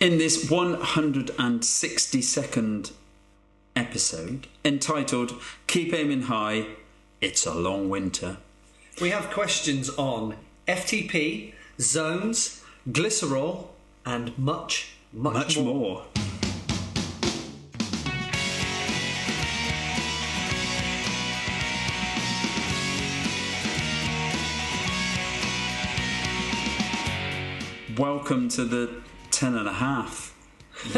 in this 162nd episode entitled Keep Aiming High, It's a Long Winter. We have questions on FTP, zones, glycerol, and much, much, Much more. more. Welcome to the 10 and a half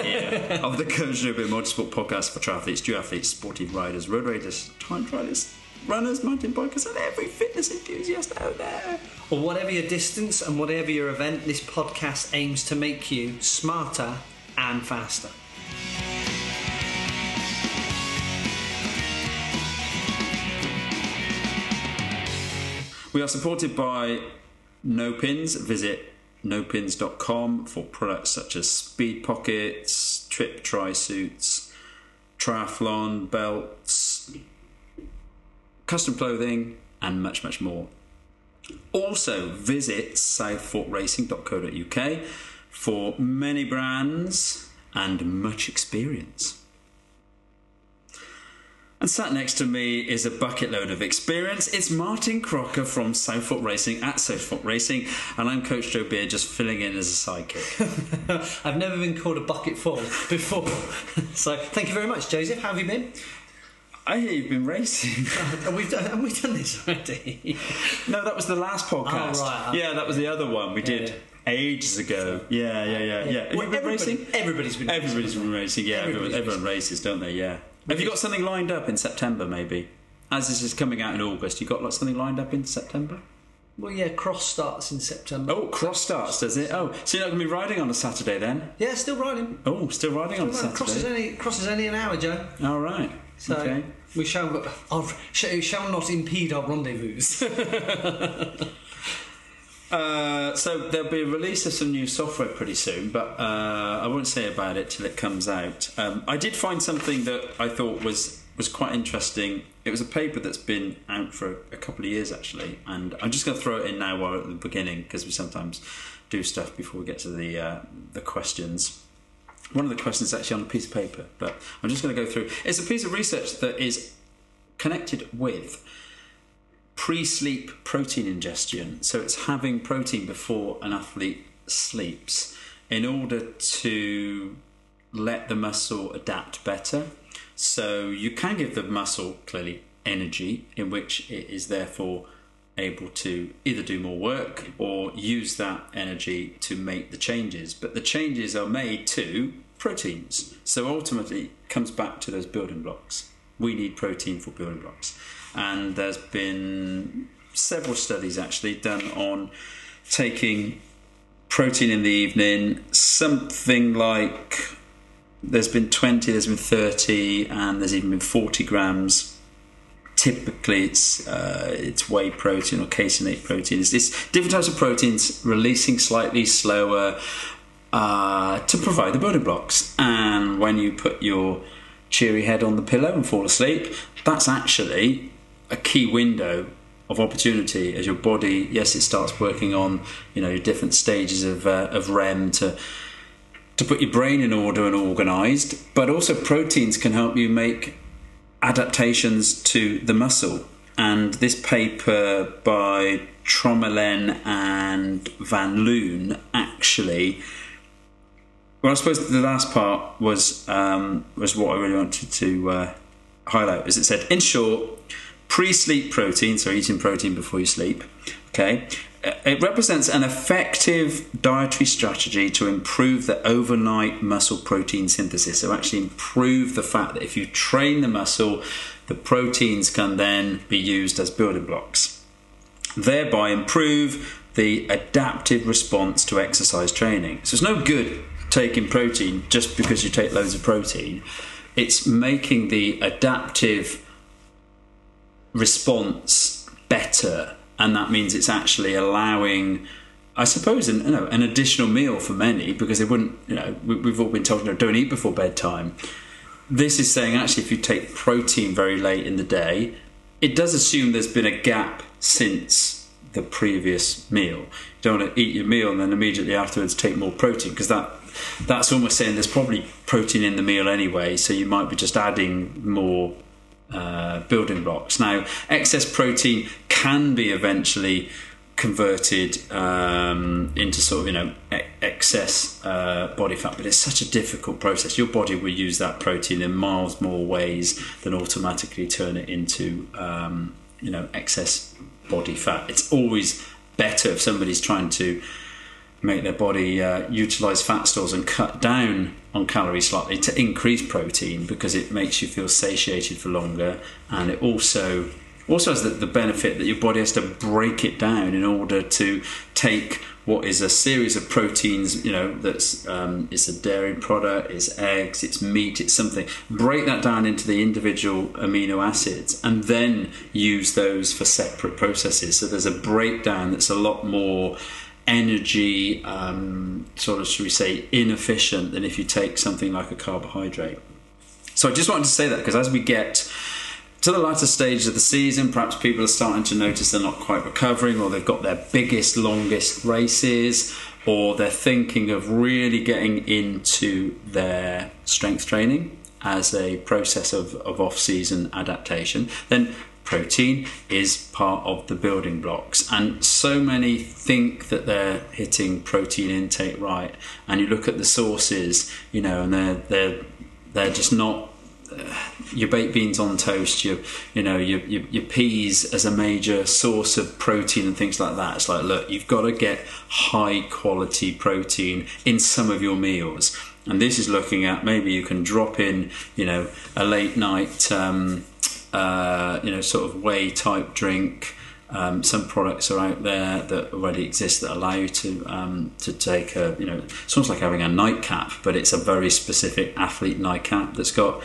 year of the Coach Joe Motorsport podcast for triathletes, duathletes, sportive riders, road raiders, time trialists, runners, mountain bikers, and every fitness enthusiast out there. Or whatever your distance and whatever your event, this podcast aims to make you smarter and faster. We are supported by No Pins. Visit nopins.com for products such as speed pockets, trip tri suits, triathlon belts, custom clothing, and much, much more. Also, visit southforkracing.co.uk for many brands and much experience. And sat next to me is a bucket load of experience. It's Martin Crocker from Southfork Racing at Southfork Racing, and I'm Coach Joe Beard, just filling in as a sidekick. I've never been called a bucket full before. so thank you very much, Joseph. How have you been? I hear you've been racing. Uh, have we done, have we done this already? no, that was the last oh, podcast. Oh, right. Uh, yeah, that was the other one we did yeah. ages ago. Yeah, yeah, yeah, yeah. Have Well, you been racing? Everybody's been racing. Everybody's been racing. Yeah, everyone, Everybody's everyone races, don't they? Yeah. Have you got something lined up in September? Maybe. As this is coming out in August, you got like, something lined up in September? Well, yeah, cross starts in September. Oh, cross starts, does it? Oh, so you're not going to be riding on a Saturday then? Yeah, still riding. Oh, still riding on a Well, Cross is Saturday. only cross is only an hour, Joe. All right. So okay. we shall, oh, our, shall shall not impede our rendezvous. Uh, so there'll be a release of some new software pretty soon, but uh, I won't say about it till it comes out. Um, I did find something that I thought was was quite interesting. It was a paper that's been out for a couple of years actually, and I'm just going to throw it in now while at the beginning because we sometimes do stuff before we get to the uh, the questions. One of the questions is actually on a piece of paper, but I'm just going to go through. It's a piece of research that is connected with pre-sleep protein ingestion. So it's having protein before an athlete sleeps in order to let the muscle adapt better. So you can give the muscle clearly energy in which it is therefore able to either do more work or use that energy to make the changes. But the changes are made to proteins. So ultimately it comes back to those building blocks. We need protein for building blocks. And there's been several studies actually done on taking protein in the evening, something like there's been 20, there's been 30, and there's even been 40 grams. Typically, it's uh, it's whey protein or caseinate protein. It's, it's different types of proteins releasing slightly slower uh, to provide the building blocks. And when you put your cheery head on the pillow and fall asleep, that's actually a key window of opportunity as your body. Yes, it starts working on you know different stages of uh, of REM to to put your brain in order and organized, but also proteins can help you make adaptations to the muscle. And this paper by Trommelen and Van Loon actually. Well, I suppose the last part was um, was what I really wanted to uh, highlight. As it said, in short, pre-sleep protein, so eating protein before you sleep, okay, uh, it represents an effective dietary strategy to improve the overnight muscle protein synthesis. So, actually, improve the fact that if you train the muscle, the proteins can then be used as building blocks, thereby improve the adaptive response to exercise training. So, it's no good taking protein just because you take loads of protein. It's making the adaptive response better and that means it's actually allowing I suppose an, you know, an additional meal for many because they wouldn't you know we, we've all been told you know, don't eat before bedtime this is saying actually if you take protein very late in the day it does assume there's been a gap since the previous meal. You don't want to eat your meal and then immediately afterwards take more protein because that that's almost saying there's probably protein in the meal anyway, so you might be just adding more uh, building blocks. Now, excess protein can be eventually converted um, into sort of you know excess uh, body fat, but it's such a difficult process. Your body will use that protein in miles more ways than automatically turn it into um, you know excess body fat. It's always better if somebody's trying to make their body uh, utilize fat stores and cut down on calories slightly to increase protein because it makes you feel satiated for longer and it also also has the, the benefit that your body has to break it down in order to take what is a series of proteins, you know, that's um, it's a dairy product, it's eggs, it's meat, it's something. Break that down into the individual amino acids, and then use those for separate processes. So there's a breakdown that's a lot more energy, um, sort of, should we say, inefficient than if you take something like a carbohydrate. So I just wanted to say that because as we get to the latter stage of the season, perhaps people are starting to notice they're not quite recovering, or they've got their biggest, longest races, or they're thinking of really getting into their strength training as a process of, of off season adaptation, then protein is part of the building blocks. And so many think that they're hitting protein intake right, and you look at the sources, you know, and they're they're they're just not your baked beans on toast, your you know your, your, your peas as a major source of protein and things like that. It's like look, you've got to get high quality protein in some of your meals, and this is looking at maybe you can drop in you know a late night um, uh, you know sort of whey type drink. Um, some products are out there that already exist that allow you to um, to take a you know it's almost like having a nightcap, but it's a very specific athlete nightcap that's got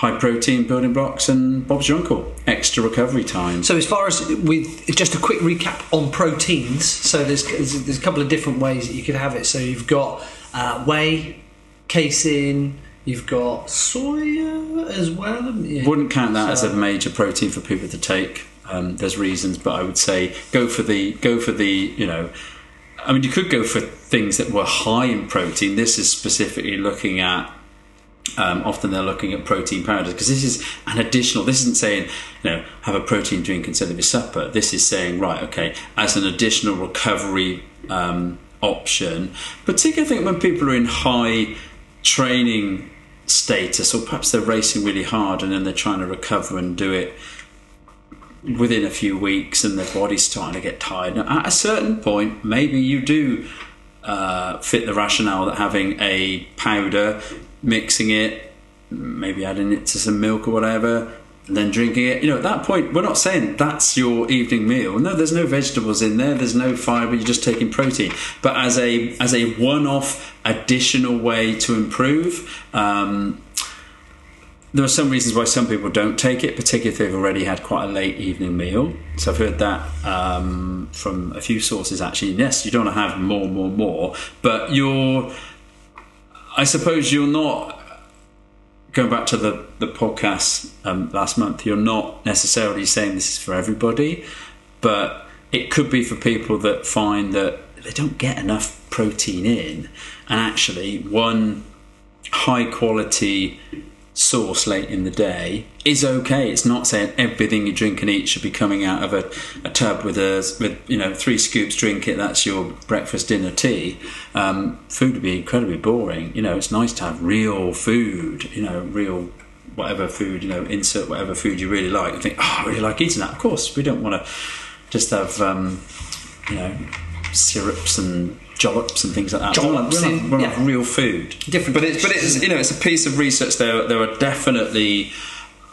high protein building blocks and Bob's your uncle extra recovery time. So as far as with just a quick recap on proteins, so there's there's a couple of different ways that you could have it. So you've got uh, whey, casein. You've got soya as well. Yeah. Wouldn't count that so. as a major protein for people to take. Um, there's reasons, but I would say go for the go for the you know. I mean, you could go for things that were high in protein. This is specifically looking at um, often they're looking at protein powders because this is an additional. This isn't saying, you know, have a protein drink instead of your supper. This is saying, right, okay, as an additional recovery um, option. Particularly, I think when people are in high training status, or perhaps they're racing really hard and then they're trying to recover and do it within a few weeks, and their body's starting to get tired. Now, at a certain point, maybe you do uh, fit the rationale that having a powder mixing it, maybe adding it to some milk or whatever, and then drinking it. You know, at that point, we're not saying that's your evening meal. No, there's no vegetables in there. There's no fiber. You're just taking protein. But as a as a one-off additional way to improve. Um, there are some reasons why some people don't take it, particularly if they've already had quite a late evening meal. So I've heard that um, from a few sources actually. Yes, you don't want to have more, more, more, but you're I suppose you're not going back to the the podcast um, last month. You're not necessarily saying this is for everybody, but it could be for people that find that they don't get enough protein in, and actually one high quality source late in the day is okay. It's not saying everything you drink and eat should be coming out of a, a tub with a with you know three scoops. Drink it. That's your breakfast, dinner, tea. Um, food would be incredibly boring. You know, it's nice to have real food. You know, real whatever food. You know, insert whatever food you really like. I think, oh, I really like eating that. Of course, we don't want to just have um, you know syrups and jollops and things like that. Jollops, we're not, yeah. real food. Different, but it's but it's you know it's a piece of research. There there are definitely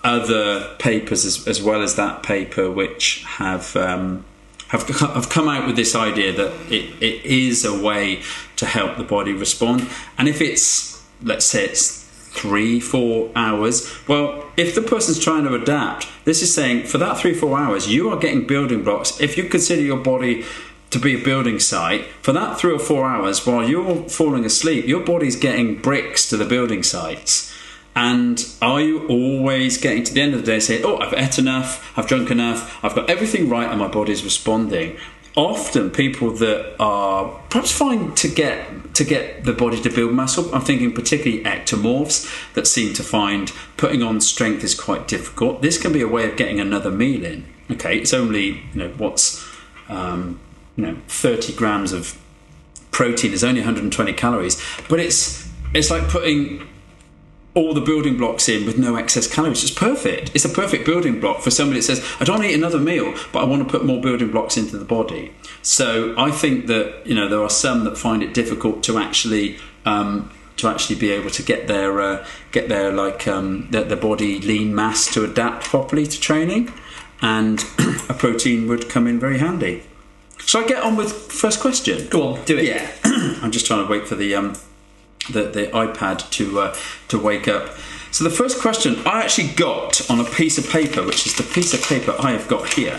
other papers as, as well as that paper which have. Um, have, have come out with this idea that it, it is a way to help the body respond. And if it's, let's say it's three, four hours, well, if the person's trying to adapt, this is saying for that three, four hours, you are getting building blocks. If you consider your body to be a building site for that three or four hours while you're falling asleep your body's getting bricks to the building sites and are you always getting to the end of the day saying oh i've ate enough i've drunk enough i've got everything right and my body's responding often people that are perhaps fine to get to get the body to build muscle. I'm thinking particularly ectomorphs that seem to find putting on strength is quite difficult. This can be a way of getting another meal in. Okay, it's only you know what's um, you know 30 grams of protein is only 120 calories, but it's it's like putting all the building blocks in with no excess calories. It's perfect. It's a perfect building block for somebody that says, I don't eat another meal, but I want to put more building blocks into the body. So I think that you know there are some that find it difficult to actually um, to actually be able to get their uh, get their like um, their, their body lean mass to adapt properly to training, and a protein would come in very handy. Shall I get on with first question? Go on, do it. Yeah, I'm just trying to wait for the um, the, the iPad to uh, to wake up. So the first question I actually got on a piece of paper, which is the piece of paper I have got here,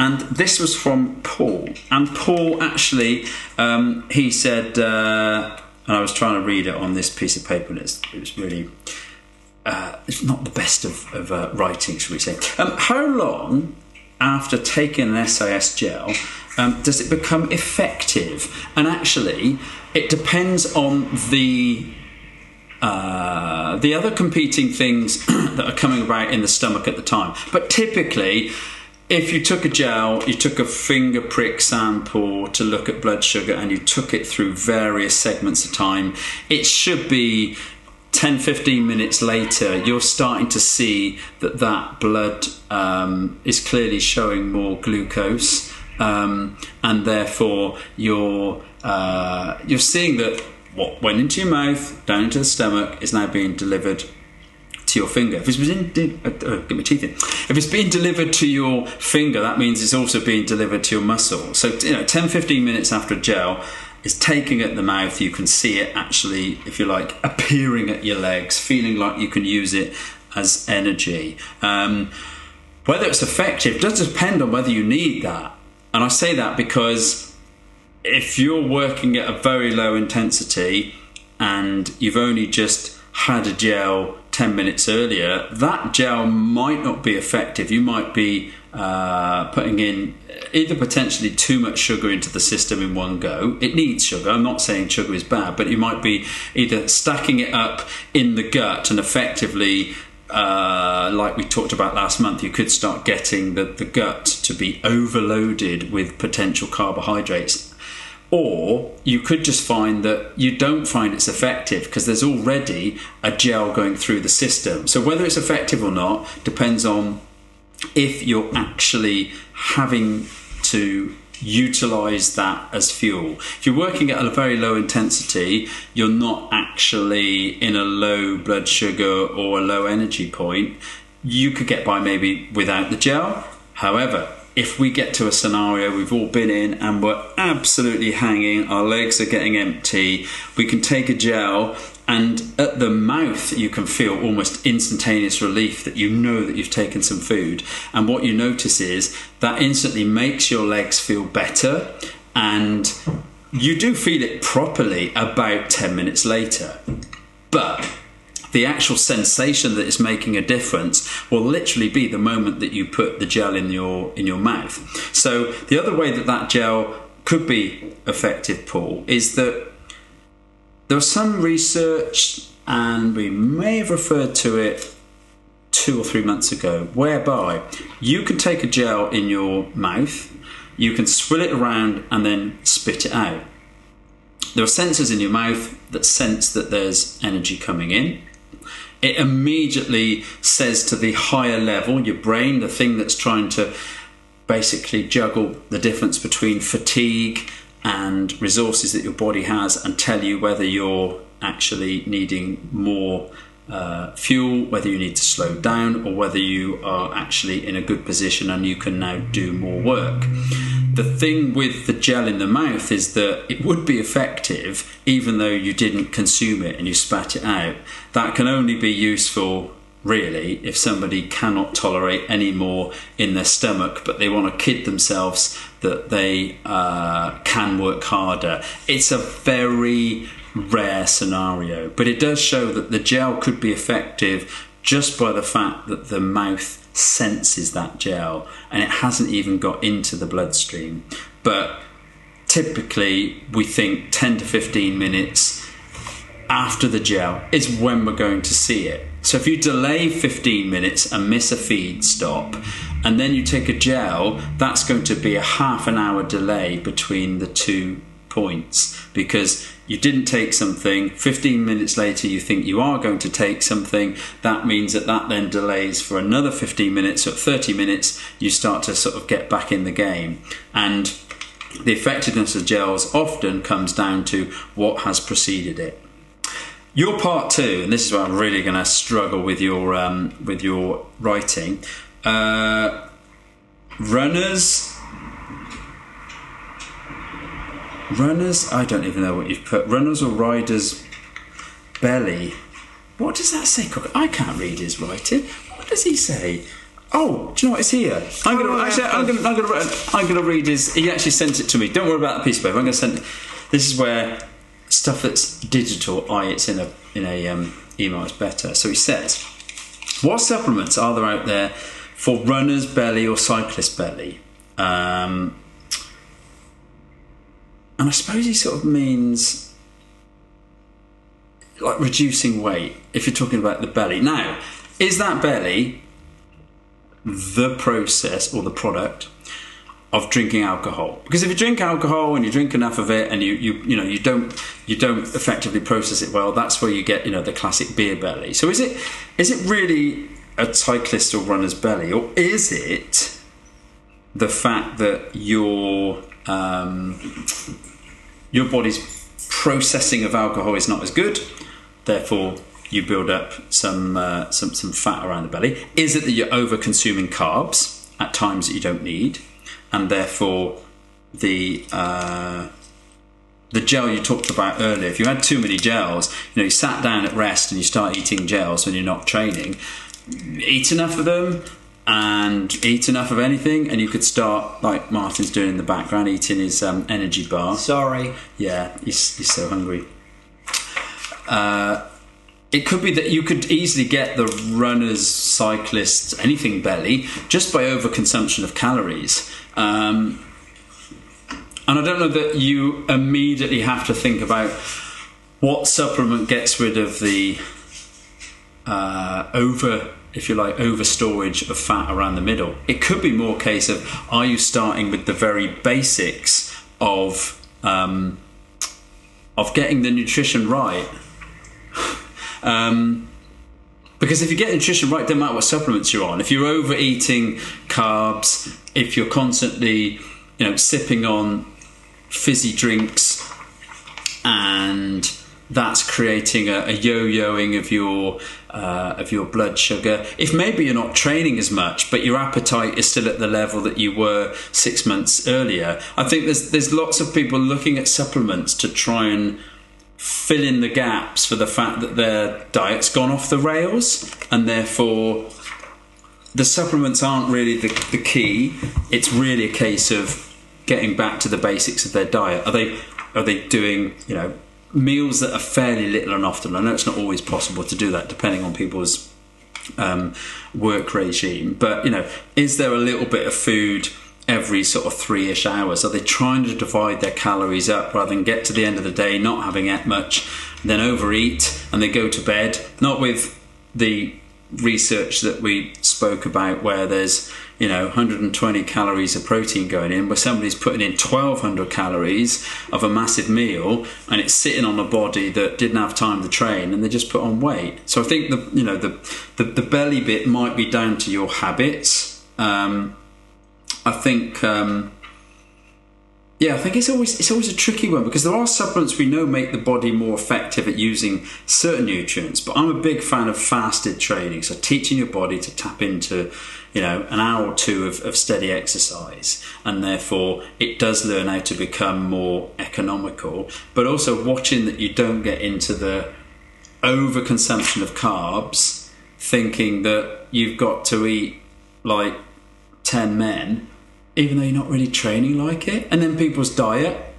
and this was from Paul. And Paul actually um, he said, uh, and I was trying to read it on this piece of paper, and it's, it was really. Uh, it's not the best of, of uh, writing, should we say? Um, how long after taking an SIS gel um, does it become effective? And actually, it depends on the uh, the other competing things that are coming about in the stomach at the time. But typically, if you took a gel, you took a finger prick sample to look at blood sugar, and you took it through various segments of time, it should be 10 15 minutes later you're starting to see that that blood um, is clearly showing more glucose um, and therefore you're uh, you're seeing that what went into your mouth down into the stomach is now being delivered to your finger. If it's been uh, uh, get my teeth in. If it's being delivered to your finger, that means it's also being delivered to your muscle. So you know, 10, 15 minutes after gel, is taking at the mouth. You can see it actually, if you like, appearing at your legs, feeling like you can use it as energy. Um, whether it's effective does depend on whether you need that. And I say that because if you're working at a very low intensity and you've only just had a gel 10 minutes earlier, that gel might not be effective. You might be uh, putting in either potentially too much sugar into the system in one go. It needs sugar. I'm not saying sugar is bad, but you might be either stacking it up in the gut and effectively. Uh, like we talked about last month, you could start getting the, the gut to be overloaded with potential carbohydrates or you could just find that you don't find it's effective because there's already a gel going through the system. So whether it's effective or not depends on if you're actually having to utilize that as fuel. If you're working at a very low intensity, you're not actually in a low blood sugar or a low energy point. You could get by maybe without the gel. However, if we get to a scenario we've all been in and we're absolutely hanging, our legs are getting empty, we can take a gel and at the mouth you can feel almost instantaneous relief that you know that you've taken some food. And what you notice is that instantly makes your legs feel better. And you do feel it properly about 10 minutes later. But the actual sensation that is making a difference will literally be the moment that you put the gel in your in your mouth. So the other way that that gel could be effective paul is that there was some research, and we may have referred to it two or three months ago, whereby you can take a gel in your mouth, you can swill it around, and then spit it out. There are sensors in your mouth that sense that there's energy coming in. It immediately says to the higher level, your brain, the thing that's trying to basically juggle the difference between fatigue and resources that your body has and tell you whether you're actually needing more uh, fuel, whether you need to slow down, or whether you are actually in a good position and you can now do more work. The thing with the gel in the mouth is that it would be effective even though you didn't consume it and you spat it out. That can only be useful really if somebody cannot tolerate any more in their stomach but they want to kid themselves that they uh, can work harder it's a very rare scenario but it does show that the gel could be effective just by the fact that the mouth senses that gel and it hasn't even got into the bloodstream but typically we think 10 to 15 minutes after the gel is when we're going to see it. So if you delay 15 minutes and miss a feed stop, and then you take a gel, that's going to be a half an hour delay between the two points. Because you didn't take something 15 minutes later you think you are going to take something that means that that then delays for another 15 minutes. Or 30 minutes you start to sort of get back in the game. And the effectiveness of gels often comes down to what has preceded it your part two, and this is where I'm really going to struggle with your um, with your writing. Uh, runners, runners. I don't even know what you've put. Runners or riders' belly. What does that say? I can't read his writing. What does he say? Oh, do you know what? It's here. I'm gonna Oh, actually. yeah. I'm gonna. I'm gonna. I'm gonna read his. He actually sent it to me. Don't worry about the piece of paper. I'm gonna send. it. This is where stuff that's digital, i it's in a in a um, email is better. So he says, what supplements are there out there for runner's belly or cyclist belly? Um, and I suppose he sort of means like reducing weight. If you're talking about the belly, now is that belly the process or the product of drinking alcohol. Because if you drink alcohol and you drink enough of it and you, you you know you don't you don't effectively process it well that's where you get you know the classic beer belly. So is it is it really a cyclist or runner's belly or is it the fact that your um, your body's processing of alcohol is not as good therefore you build up some uh, some some fat around the belly? Is it that you're over consuming carbs at times that you don't need and therefore the uh, the gel you talked about earlier. If you had too many gels, you know, you sat down at rest and you start eating gels when you're not training, eat enough of them and eat enough of anything, and you could start like Martin's doing in the background, eating his um, energy bar. Sorry. Yeah, he's, he's so hungry. Uh, it could be that you could easily get the runners, cyclists, anything belly just by overconsumption of calories. Um, and I don't know that you immediately have to think about what supplement gets rid of the uh, over, if you like, over storage of fat around the middle. It could be more case of are you starting with the very basics of um, of getting the nutrition right. Um, because if you get nutrition right, doesn't matter what supplements you're on. If you're overeating carbs, if you're constantly, you know, sipping on fizzy drinks, and that's creating a, a yo-yoing of your uh, of your blood sugar. If maybe you're not training as much, but your appetite is still at the level that you were six months earlier, I think there's there's lots of people looking at supplements to try and fill in the gaps for the fact that their diet's gone off the rails and therefore the supplements aren't really the, the key. It's really a case of getting back to the basics of their diet. Are they are they doing you know meals that are fairly little and often? I know it's not always possible to do that depending on people's um, work regime but you know is there a little bit of food every sort of three-ish hours? Are they trying to divide their calories up rather than get to the end of the day not having ate much, then overeat and they go to bed? Not with the research that we spoke about where there's you know 120 calories of protein going in where somebody's putting in 1200 calories of a massive meal and it's sitting on a body that didn't have time to train and they just put on weight so i think the you know the the, the belly bit might be down to your habits um, I think, um, yeah, I think it's always it's always a tricky one because there are supplements we know make the body more effective at using certain nutrients. But I'm a big fan of fasted training, so teaching your body to tap into, you know, an hour or two of, of steady exercise, and therefore it does learn how to become more economical. But also watching that you don't get into the overconsumption of carbs, thinking that you've got to eat like 10 men, even though you're not really training like it. And then people's diet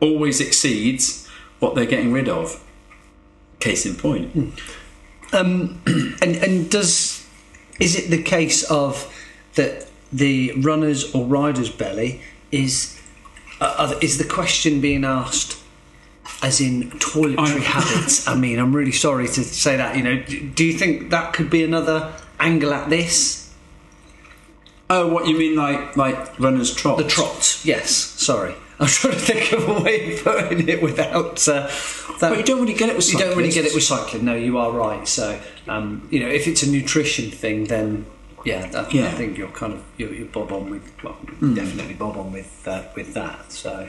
always exceeds what they're getting rid of. Case in point. Um, and and does is it the case of that the runner's or rider's belly is uh, is the question being asked as in toiletry habits? I mean, I'm really sorry to say that. You know, do you think that could be another angle at this? Oh, what you mean, like like runners trot? The trot, yes. Sorry, I'm trying to think of a way of putting it without. Uh, that, But you don't really get it with You don't really get it with cycling. No, you are right. So, um, you know, if it's a nutrition thing, then yeah, that, Yeah. I think you're kind of you're, you're bob on with well, definitely bob on with uh, with that. So,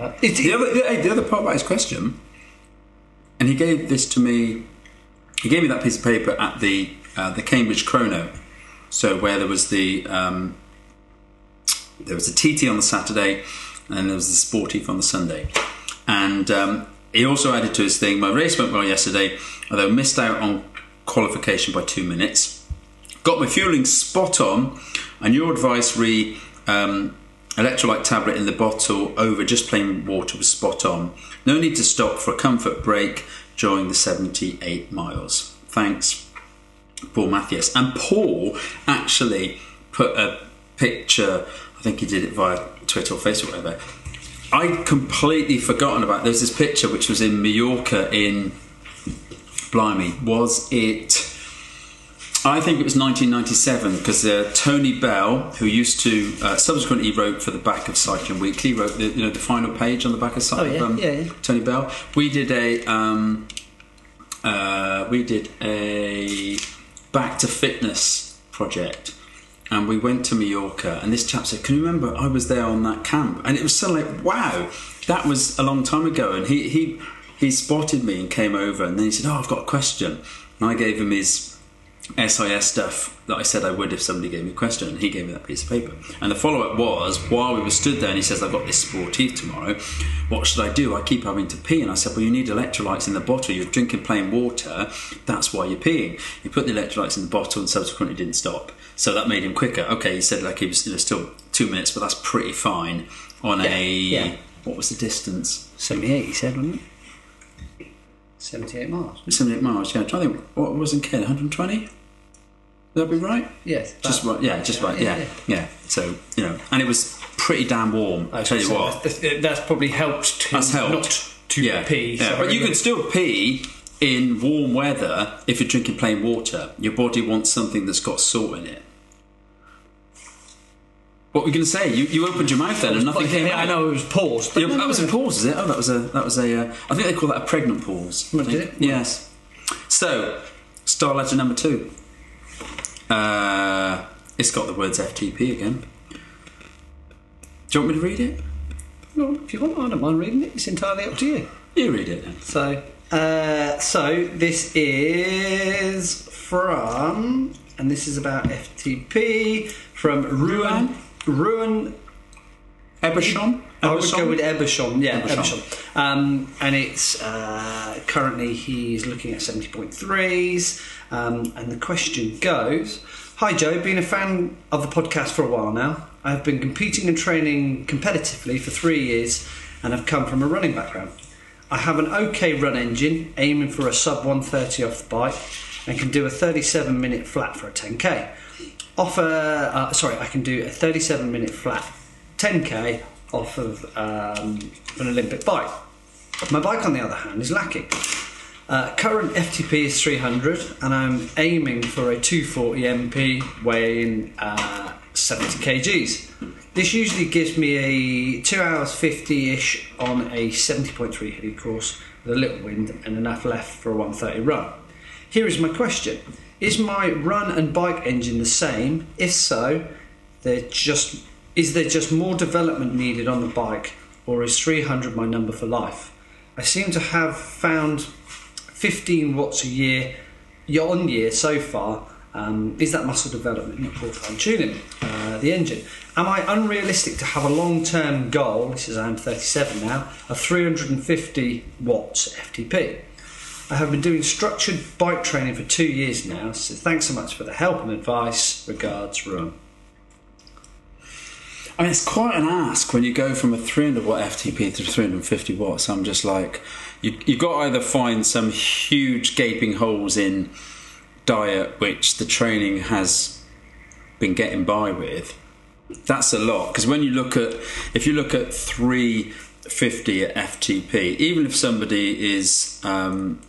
uh, it, The other, the, the other part about his question, and he gave this to me. He gave me that piece of paper at the uh, the Cambridge Chrono, so where there was the um, there was a TT on the Saturday, and there was the Sportif on the Sunday, and um, he also added to his thing. My race went well yesterday, although missed out on qualification by two minutes. Got my fueling spot on, and your advice re um, electrolyte tablet in the bottle over just plain water was spot on. No need to stop for a comfort break during the 78 miles. Thanks, Paul Mathias. And Paul actually put a picture, I think he did it via Twitter or Facebook, or whatever. I'd completely forgotten about There's this picture which was in Mallorca in Blimey. Was it I think it was 1997 because uh, Tony Bell, who used to uh, subsequently wrote for the back of Cycling Weekly, wrote the you know the final page on the back of Cycling. Oh, yeah, yeah, yeah. Tony Bell. We did a um, uh, we did a back to fitness project, and we went to Mallorca. And this chap said, "Can you remember I was there on that camp?" And it was suddenly like, "Wow, that was a long time ago." And he he he spotted me and came over, and then he said, "Oh, I've got a question," and I gave him his SIS stuff that I said I would if somebody gave me a question, and he gave me that piece of paper. And the follow up was while we were stood there, and he says, I've got this sore teeth tomorrow, what should I do? I keep having to pee. And I said, Well, you need electrolytes in the bottle, you're drinking plain water, that's why you're peeing. He put the electrolytes in the bottle and subsequently didn't stop. So that made him quicker. Okay, he said, like, he was you know, still two minutes, but that's pretty fine on a. yeah. What was the distance? 78, he said, wasn't it? 78 miles. 78 miles, yeah. I'm trying to think, what was in Ken? 120? Would that be right? Yes. Just right, yeah, just right, yeah, yeah, yeah. yeah, So you know, and it was pretty damn warm. I tell you So what, that's, that's probably helped to that's helped. not to yeah, pee. yeah. sorry. But you can still pee in warm weather if you're drinking plain water. Your body wants something that's got salt in it. What were you going to say? You, you opened your mouth then and nothing came yeah, out. I know it was paused. but Yeah, no, that no, was a pause, is it? Oh, that was a that was a. Uh, I think they call that a pregnant pause. I did it? Yes. So, star letter number two. Uh, it's got the words FTP again. Do you want me to read it? No, if you want, I don't mind reading it. It's entirely up to you. You read it then. So, uh, so this is from, and this is about FTP from Ruan. Ruan. Ebershon? I would go with Ebershon, yeah, Ebershon. Um, and it's uh, currently he's looking at seventy point threes. Um, and the question goes: Hi Joe, been a fan of the podcast for a while now. I've been competing and training competitively for three years, and I've come from a running background. I have an okay run engine, aiming for a sub 130 off the bike, and can do a 37 minute flat for a 10k. Offer, uh, sorry, I can do a 37 minute flat 10k off of um, an Olympic bike. My bike, on the other hand, is lacking. Uh, current FTP is 300, and I'm aiming for a 240 NP weighing uh, 70 kgs. This usually gives me a 2 hours 50 ish on a 70.3 hilly course with a little wind and enough left for a 130 run. Here is my question Is my run and bike engine the same? If so, they're just, is there just more development needed on the bike, or is 300 my number for life? I seem to have found 15 watts a year year on year so far. Um, is that muscle development, not poor fine tuning uh, the engine? Am I unrealistic to have a long term goal? This is I'm 37 now of 350 watts FTP. I have been doing structured bike training for two years now. So thanks so much for the help and advice. Regards, Run. I mean, it's quite an ask when you go from a 300 watt FTP to 350 watts. I'm just like, you, you've got to either find some huge gaping holes in diet, which the training has been getting by with, That's a lot because when you look at if you look at 350 at FTP, even if somebody is um,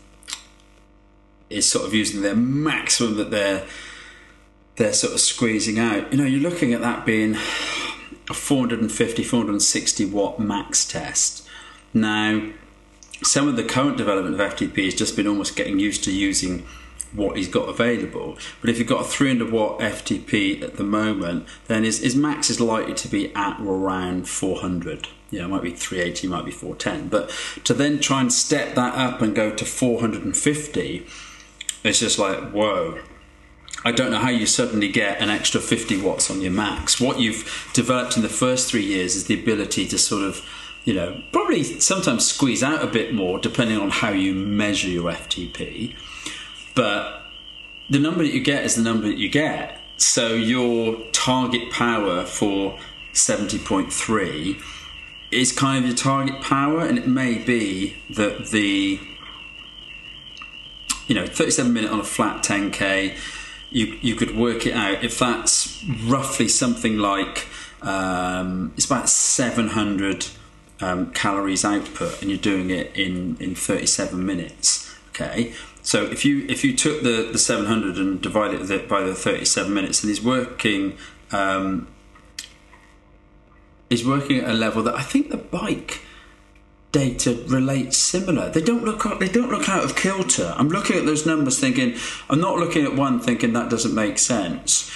is sort of using their maximum that they're they're sort of squeezing out, you know, you're looking at that being a 450 460 watt max test. Now, some of the current development of FTP has just been almost getting used to using what he's got available. But if you've got a 300 watt FTP at the moment, then his, his max is likely to be at or around 400. Yeah, it might be 380, might be 410. But to then try and step that up and go to 450, it's just like, whoa. I don't know how you suddenly get an extra 50 watts on your max. What you've developed in the first three years is the ability to sort of you know, probably sometimes squeeze out a bit more depending on how you measure your FTP. But the number that you get is the number that you get. So your target power for 70.3 is kind of your target power, and it may be that the you know 37 minute on a flat 10k you you could work it out if that's roughly something like um, it's about 700 um, calories output and you're doing it in, in 37 minutes. Okay, so if you if you took the, the 700 and divided it by the 37 minutes, and he's working um, he's working at a level that I think the bike data relates similar. They don't look they don't look out of kilter. I'm looking at those numbers thinking I'm not looking at one thinking that doesn't make sense.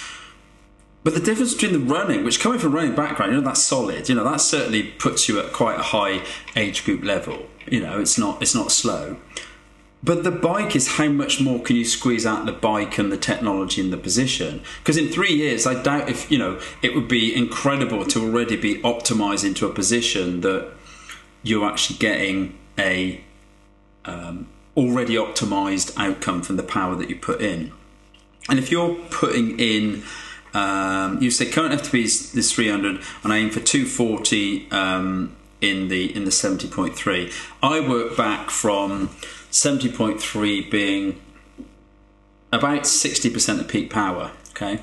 But the difference between the running, which coming from running background, you know, that's solid. You know, that certainly puts you at quite a high age group level. You know, it's not it's not slow. But the bike is how much more can you squeeze out the bike and the technology and the position? Because in three years, I doubt if you know it would be incredible to already be optimized into a position that you're actually getting a um, already optimized outcome from the power that you put in. And if you're putting in um, you say current FTP is, is 300, and I aim for 240 um, in the in the 70.3. I work back from 70.3 being about 60% of peak power. Okay,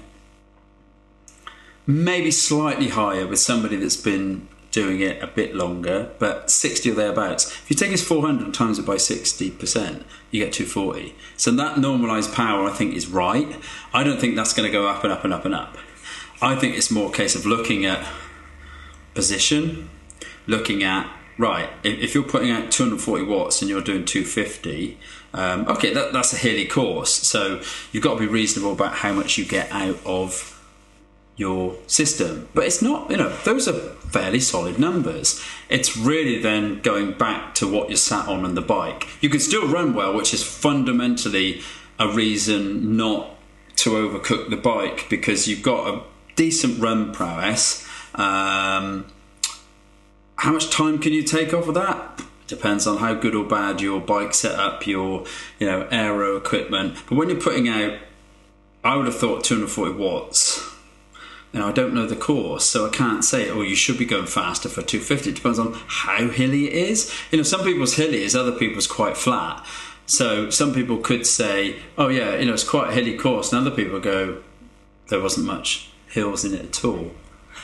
maybe slightly higher with somebody that's been doing it a bit longer, but 60 or thereabouts. If you take his 400 and times it by 60%, you get 240. So that normalized power, I think, is right. I don't think that's going to go up and up and up and up. I think it's more a case of looking at position, looking at right. If you're putting out 240 watts and you're doing 250, um, okay, that, that's a hilly course. So you've got to be reasonable about how much you get out of your system. But it's not, you know, those are fairly solid numbers. It's really then going back to what you're sat on and the bike. You can still run well, which is fundamentally a reason not to overcook the bike because you've got a decent run prowess. Um, how much time can you take off of that? Depends on how good or bad your bike setup, your you know aero equipment. But when you're putting out, I would have thought 240 watts now, I don't know the course, so I can't say, oh, you should be going faster for 250. It depends on how hilly it is. You know, some people's hilly is, other people's quite flat. So some people could say, oh, yeah, you know, it's quite a hilly course. And other people go, there wasn't much hills in it at all.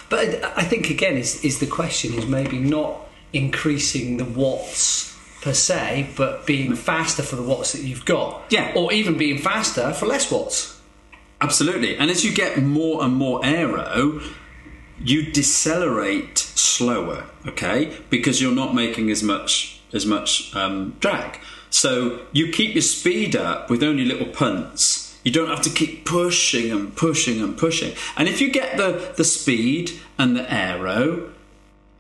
But I think, again, is, is the question is maybe not increasing the watts per se, but being mm. faster for the watts that you've got. Yeah. Or even being faster for less watts. Absolutely. And as you get more and more aero, you decelerate slower, okay? Because you're not making as much as much um, drag. So you keep your speed up with only little punts. You don't have to keep pushing and pushing and pushing. And if you get the, the speed and the aero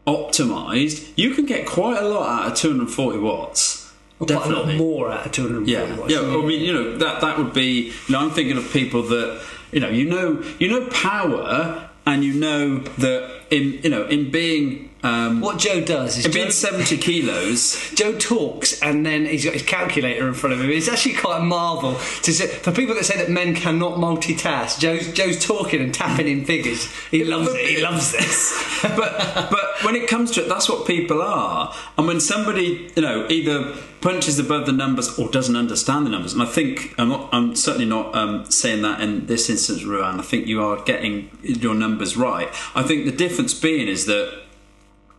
optimized, you can get quite a lot out of 240 watts. Definitely. Quite a lot more at 240 yeah, watts. Yeah, I mean, you know, that, that would be, you know, I'm thinking of people that, you know, you know, you know power and you know that in, you know, in being Um, What Joe does is it Joe, being 70 kilos. Joe talks and then he's got his calculator in front of him. It's actually quite a marvel to see. For people that say that men cannot multitask, Joe's, Joe's talking and tapping in figures. He loves it. He loves this. but but when it comes to it, that's what people are. And when somebody you know either punches above the numbers or doesn't understand the numbers, and I think I'm not, I'm certainly not um, saying that in this instance, Ruan. I think you are getting your numbers right. I think the difference being is that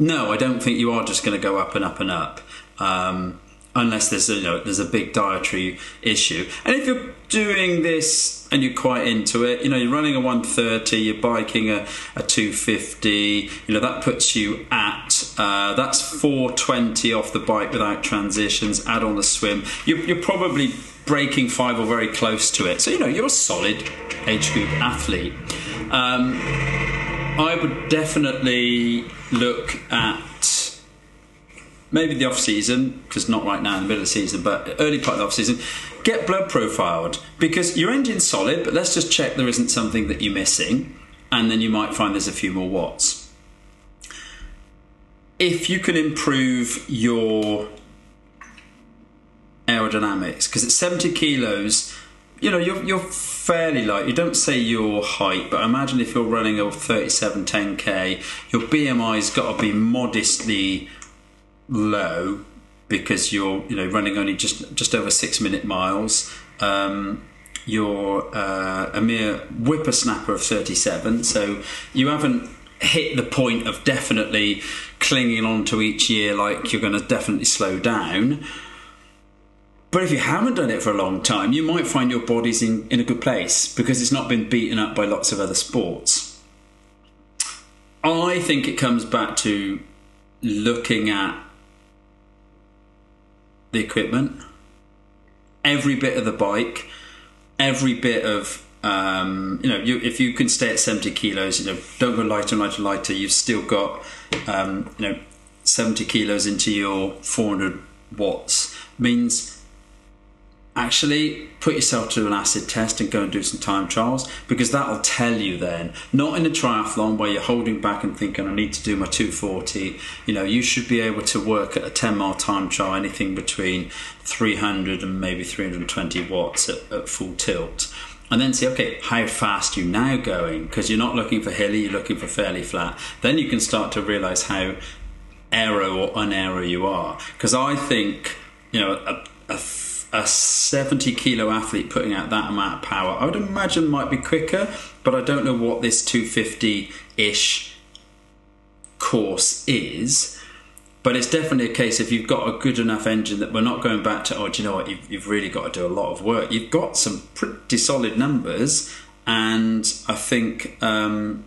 no, I don't think you are just going to go up and up and up. Um, unless there's a, you know there's a big dietary issue. And if you're doing this and you're quite into it, you know you're running a 130, you're biking a, a 250, you know that puts you at uh, that's 420 off the bike without transitions. Add on the swim, you're, you're probably breaking five or very close to it. So you know you're a solid age group athlete. Um, I would definitely look at maybe the off season, because not right now in the middle of the season, but early part of the off season. Get blood profiled because your engine's solid, but let's just check there isn't something that you're missing, and then you might find there's a few more watts. If you can improve your aerodynamics, because at 70 kilos, you know you're you're fairly light. You don't say your height, but imagine if you're running a 37 10k, your BMI's got to be modestly low because you're you know running only just just over six minute miles. Um, you're uh, a mere whippersnapper of 37, so you haven't hit the point of definitely clinging on to each year like you're going to definitely slow down. But if you haven't done it for a long time, you might find your body's in, in a good place because it's not been beaten up by lots of other sports. I think it comes back to looking at the equipment, every bit of the bike, every bit of um, you know, you, if you can stay at 70 kilos, you know, don't go lighter and lighter lighter. You've still got, um, you know, 70 kilos into your 400 watts. Means actually put yourself to an acid test and go and do some time trials because that'll tell you then not in a triathlon where you're holding back and thinking i need to do my 240 you know you should be able to work at a 10 mile time trial anything between 300 and maybe 320 watts at, at full tilt and then say, okay, how fast you now going? Because you're not looking for hilly, you're looking for fairly flat. Then you can start to realize how aero or unaero you are. Because I think, you know, a, a, a 70 kilo athlete putting out that amount of power, I would imagine might be quicker, but I don't know what this 250 ish course is. But it's definitely a case if you've got a good enough engine that we're not going back to, oh, do you know what, you've, you've really got to do a lot of work. You've got some pretty solid numbers, and I think um,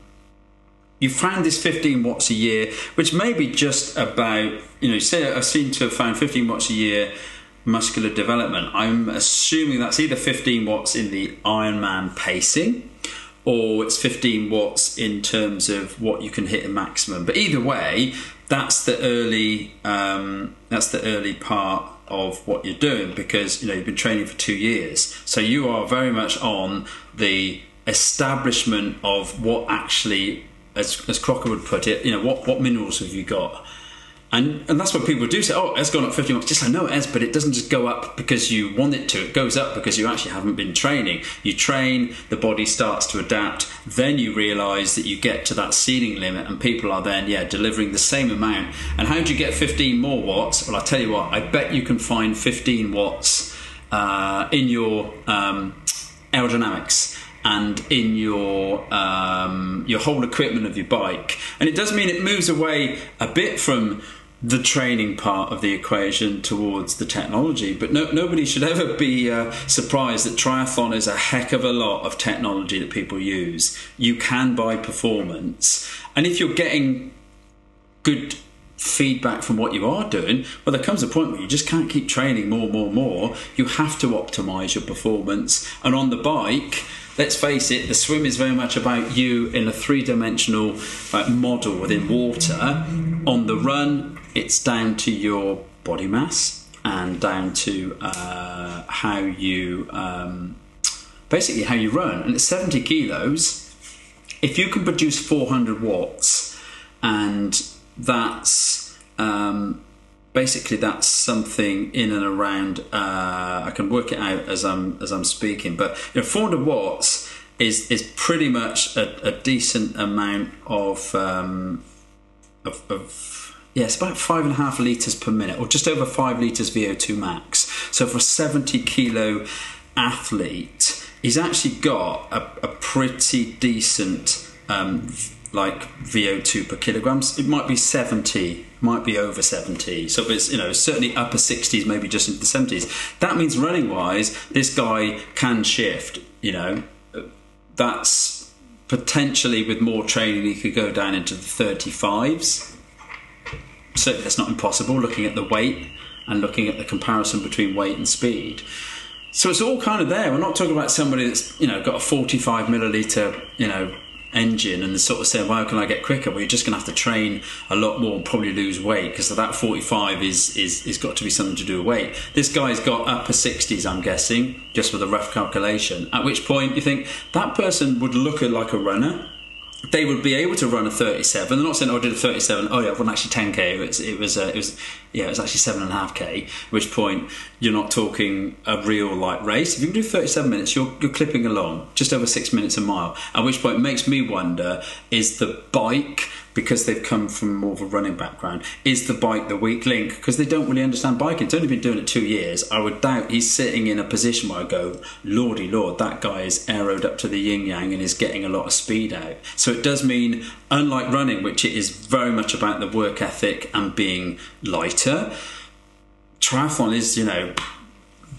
you found this 15 watts a year, which may be just about, you know, say I seem to have found 15 watts a year muscular development. I'm assuming that's either 15 watts in the Ironman pacing or it's 15 watts in terms of what you can hit a maximum. But either way, that's the early um, that's the early part of what you're doing because you know you've been training for two years, so you are very much on the establishment of what actually, as, as Crocker would put it, you know what what minerals have you got. And, and that's what people do say, oh, it's gone up 15 watts. Just like, no, it has, but it doesn't just go up because you want it to. It goes up because you actually haven't been training. You train, the body starts to adapt, then you realise that you get to that ceiling limit, and people are then, yeah, delivering the same amount. And how do you get 15 more watts? Well, I'll tell you what, I bet you can find 15 watts uh, in your um, aerodynamics and in your um, your whole equipment of your bike. And it does mean it moves away a bit from the training part of the equation towards the technology. But no, nobody should ever be uh, surprised that triathlon is a heck of a lot of technology that people use. You can buy performance, and if you're getting good feedback from what you are doing, well, there comes a point where you just can't keep training more, more, more. You have to optimize your performance, and on the bike let's face it, the swim is very much about you in a three dimensional like, model within water. On the run, it's down to your body mass and down to uh, how you um, basically how you run. And at 70 kilos, if you can produce 400 watts and that's um, basically that's something in and around. Uh, I can work it out as I'm as I'm speaking, but you know, 400 watts is is pretty much a, a decent amount of, um, of, of yeah, about five and a half litres per minute, or just over five litres VO2 max. So for a 70 kilo athlete, he's actually got a, a pretty decent um, like VO2 per kilograms. It might be 70, might be over 70. So it's you know certainly upper 60s, maybe just into the 70s. That means running wise, this guy can shift. You know, that's potentially with more training he could go down into the 35s certainly that's not impossible looking at the weight and looking at the comparison between weight and speed. So it's all kind of there. We're not talking about somebody that's you know got a 45 milliliter you know engine and sort of saying, "Well, how can I get quicker?" Well, you're just going to have to train a lot more and probably lose weight because that 45 is is is got to be something to do with weight. This guy's got upper 60s, I'm guessing, just with a rough calculation. At which point you think that person would look like a runner they would be able to run a 37. They're not saying, "Oh, I did a 37." Oh, yeah, I've run actually 10k. It was, it was, uh, it was, yeah, it was actually seven and a half k. At which point you're not talking a real light race. If you can do 37 minutes, you're you're clipping along just over six minutes a mile. At which point, it makes me wonder: is the bike because they've come from more of a running background, is the bike the weak link? Because they don't really understand biking. It's only been doing it two years. I would doubt he's sitting in a position where I go, Lordy Lord, that guy is aeroed up to the yin yang and is getting a lot of speed out. So it does mean, unlike running, which it is very much about the work ethic and being lighter, triathlon is, you know,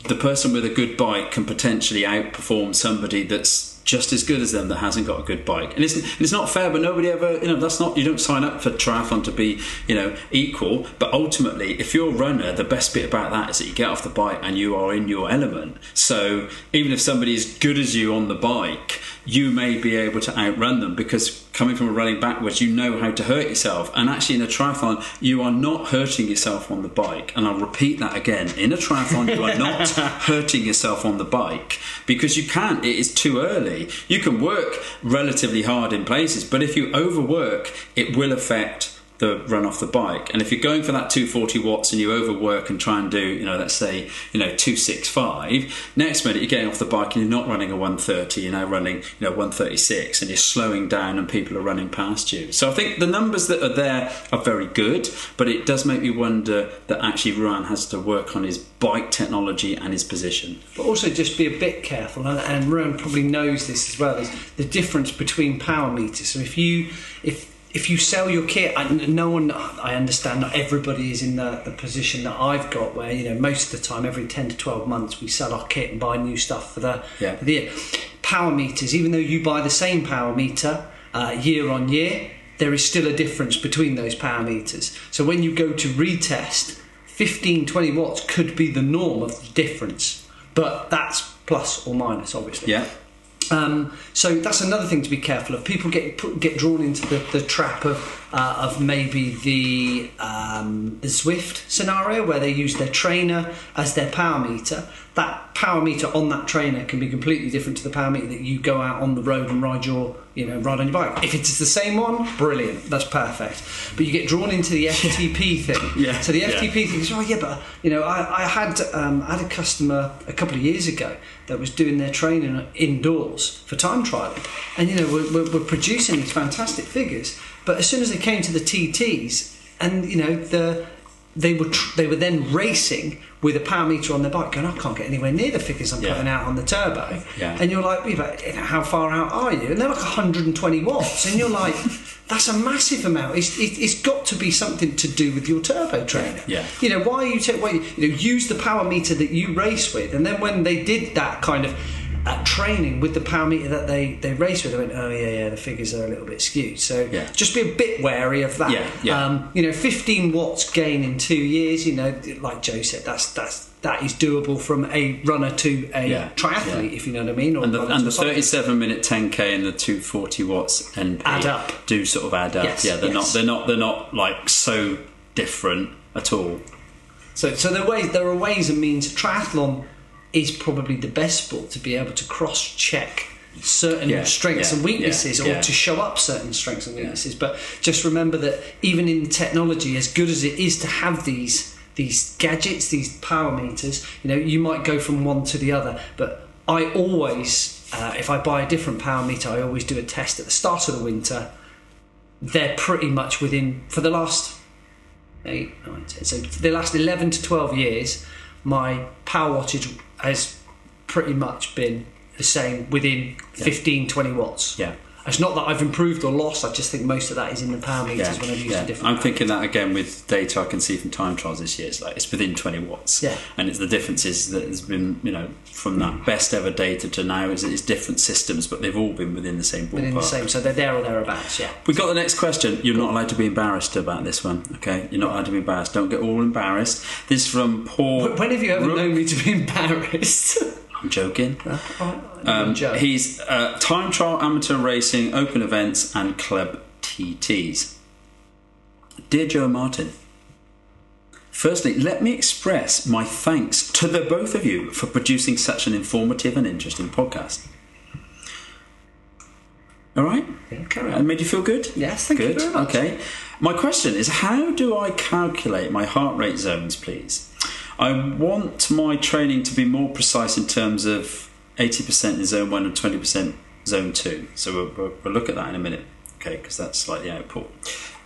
the person with a good bike can potentially outperform somebody that's just as good as them that hasn't got a good bike. And it's, and it's not fair, but nobody ever, you know, that's not, you don't sign up for triathlon to be, you know, equal. But ultimately, if you're a runner, the best bit about that is that you get off the bike and you are in your element. So even if somebody is good as you on the bike, you may be able to outrun them because coming from a running backwards, you know how to hurt yourself. And actually, in a triathlon, you are not hurting yourself on the bike. And I'll repeat that again. In a triathlon, you are not hurting yourself on the bike because you can't. It is too early. You can work relatively hard in places, but if you overwork, it will affect the run off the bike. And if you're going for that 240 watts and you overwork and try and do, you know, let's say, you know, 265, next minute you're getting off the bike and you're not running a 130, you're now running, you know, 136 and you're slowing down and people are running past you. So I think the numbers that are there are very good, but it does make me wonder that actually Ruan has to work on his bike technology and his position. But also just be a bit careful, and, and Ruan probably knows this as well, is the difference between power meters. So if you, if if you sell your kit, I, no one, I understand not everybody is in the, the position that I've got where, you know, most of the time, every 10 to 12 months, we sell our kit and buy new stuff for the, Yeah. for the year. Power meters, even though you buy the same power meter uh, year on year, there is still a difference between those power meters. So when you go to retest, 15, 20 watts could be the norm of the difference, but that's plus or minus, obviously. Yeah. Um, so that's another thing to be careful of. People get put, get drawn into the, the trap of uh, of maybe the um, the Zwift scenario where they use their trainer as their power meter. That power meter on that trainer can be completely different to the power meter that you go out on the road and ride your you know ride on your bike. If it's the same one, brilliant, that's perfect. But you get drawn into the FTP thing. Yeah, So the yeah. FTP thing is oh yeah, but you know I, I had um, I had a customer a couple of years ago that was doing their training indoors for time trialing, and you know we're, we're, we're producing these fantastic figures. But as soon as they came to the TTs, and you know the they were tr- they were then racing with a power meter on their bike, going, I can't get anywhere near the figures I'm Yeah. putting out on the turbo. Yeah. And you're like, "Yeah, but how far out are you? And they're like 120 watts, and you're like, that's a massive amount. It's, it, it's got to be something to do with your turbo trainer. Yeah. You know, why are you take? Why you know, use the power meter that you race with, and then when they did that kind of uh, training with the power meter that they they race with, they went, oh yeah, yeah, the figures are a little bit skewed. So Yeah. just be a bit wary of that. Yeah, yeah. Um, you know, 15 watts gain in two years. You know, like Joe said, that's that's that is doable from a runner to a Yeah, triathlete, yeah. if you know what I mean. Or And the, and the 37 minute 10k and the 240 watts NP Add up. do sort of add up. Yes, yeah, they're yes. not they're not they're not like so different at all. So, so there are ways there are ways and means. Triathlon is probably the best sport to be able to cross check certain Yeah, strengths yeah, and weaknesses yeah, or to show up certain strengths and weaknesses. But just remember that even in technology, as good as it is to have these these gadgets, these power meters, you know, you might go from one to the other. But I always, uh, if I buy a different power meter, I always do a test at the start of the winter. They're pretty much within for the last eight, nine, ten. So for the last eleven to twelve years, my power wattage has pretty much been the same within 15, 20 watts. Yeah. It's not that I've improved or lost. I just think most of that is in the power meters when I've used a different. I'm thinking that again with data I can see from time trials this year. It's like it's within 20 watts. Yeah. And it's the difference is that there's been, you know, from that best ever data to now is it's different systems, but they've all been within the same ballpark. within the same, so they're there or thereabouts. Yeah. We got the next question. You're not allowed to be embarrassed about this one, okay? You're not allowed to be embarrassed. Don't get all embarrassed. This is from Paul. When have you ever Rook. known me to be embarrassed? I'm joking. um, Um, he's uh, time trial, amateur racing, open events, and club TTs. Dear Joe Martin, firstly, let me express my thanks to the both of you for producing such an informative and interesting podcast. All right? Yeah, made you feel good? Yes, thank you good. very much. Okay. My question is how do I calculate my heart rate zones, please? I want my training to be more precise in terms of 80% in zone 1 and 20% zone 2. So we'll, we'll, we'll look at that in a minute, okay, because that's slightly output.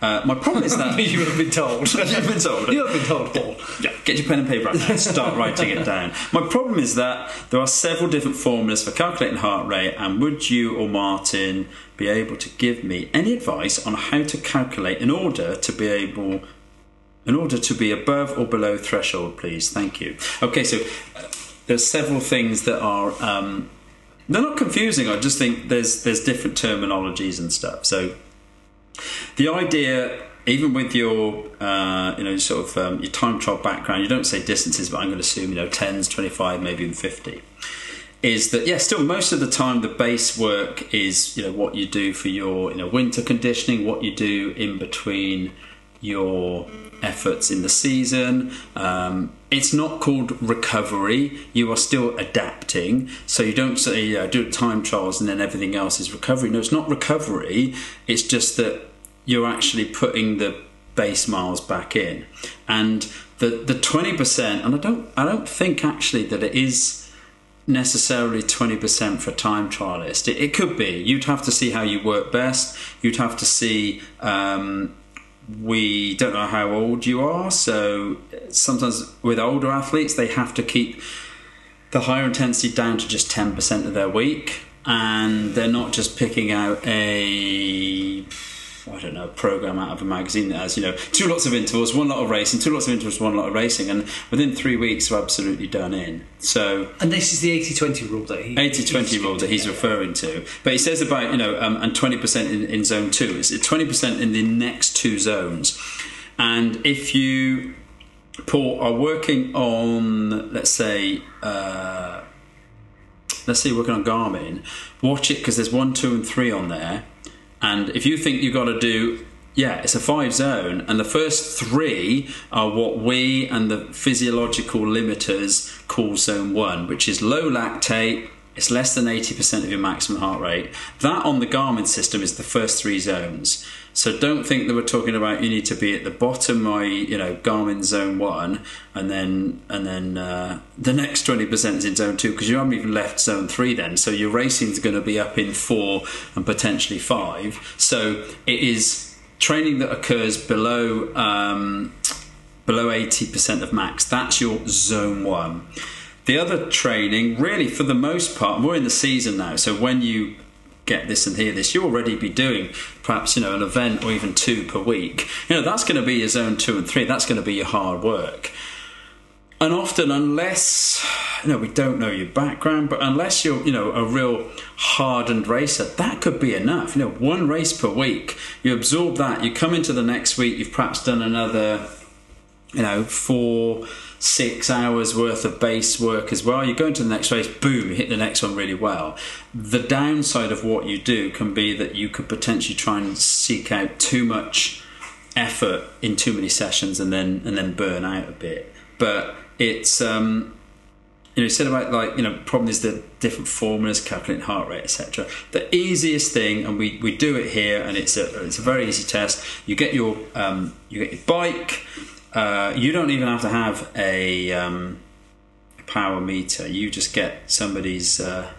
Uh, my problem is that. you have been told. You've been told. You have been told, Paul. Yeah, get your pen and paper out now and start writing it down. My problem is that there are several different formulas for calculating heart rate, and would you or Martin be able to give me any advice on how to calculate in order to be able in order to be above or below threshold, please? Thank you. Okay, so uh, there's several things that are um, they're not confusing. I just think there's there's different terminologies and stuff. So the idea, even with your uh, you know sort of um, your time trial background, you don't say distances, but I'm going to assume you know tens, twenty five, maybe even fifty. Is that yeah? Still, most of the time, the base work is you know what you do for your you know winter conditioning, what you do in between your efforts in the season. Um, it's not called recovery. You are still adapting. So you don't say yeah, do time trials and then everything else is recovery. No, it's not recovery. It's just that you're actually putting the base miles back in, and the the twenty percent. And I don't I don't think actually that it is necessarily 20% for time trialist. It, it could be. You'd have to see how you work best. You'd have to see. Um, we don't know how old you are, so sometimes with older athletes, they have to keep the higher intensity down to just 10% of their week, and they're not just picking out a I don't know a program out of a magazine that has you know two lots of intervals, one lot of racing, two lots of intervals, one lot of racing, and within three weeks they're absolutely done in. So And this is the 80-20 rule that he 80-20 he's- rule that he's yeah. referring to. But he says about, you know, um, and 20% in, in zone two. It's 20% in the next two zones. And if you, Paul, are working on, let's say, uh, let's say you're working on Garmin, watch it because there's one, two, and three on there. And if you think you've got to do, yeah, it's a five zone, and the first three are what we and the physiological limiters call zone one, which is low lactate. It's less than 80% of your maximum heart rate. That on the Garmin system is the first three zones. So don't think that we're talking about you need to be at the bottom of you know Garmin zone one, and then and then uh, the next twenty percent is in zone two because you haven't even left zone three then. So your racing is going to be up in four and potentially five. So it is training that occurs below um, below eighty percent of max. That's your zone one. The other training, really, for the most part, we're in the season now. So when you get this and hear this, you'll already be doing perhaps you know an event or even two per week. You know that's going to be your zone two and three. That's going to be your hard work. And often, unless you know we don't know your background, but unless you're you know a real hardened racer, that could be enough. You know, one race per week, you absorb that. You come into the next week, you've perhaps done another you know, four, six hours worth of base work as well. You go into the next race, boom, you hit the next one really well. The downside of what you do can be that you could potentially try and seek out too much effort in too many sessions and then and then burn out a bit. But it's um you know, you said about like you know, problem is the different formulas, calculating heart rate, etc. The easiest thing, and we, we do it here, and it's a it's a very easy test. You get your um, you get your bike. Uh, you don't even have to have a, um, power meter. You just get somebody's uh,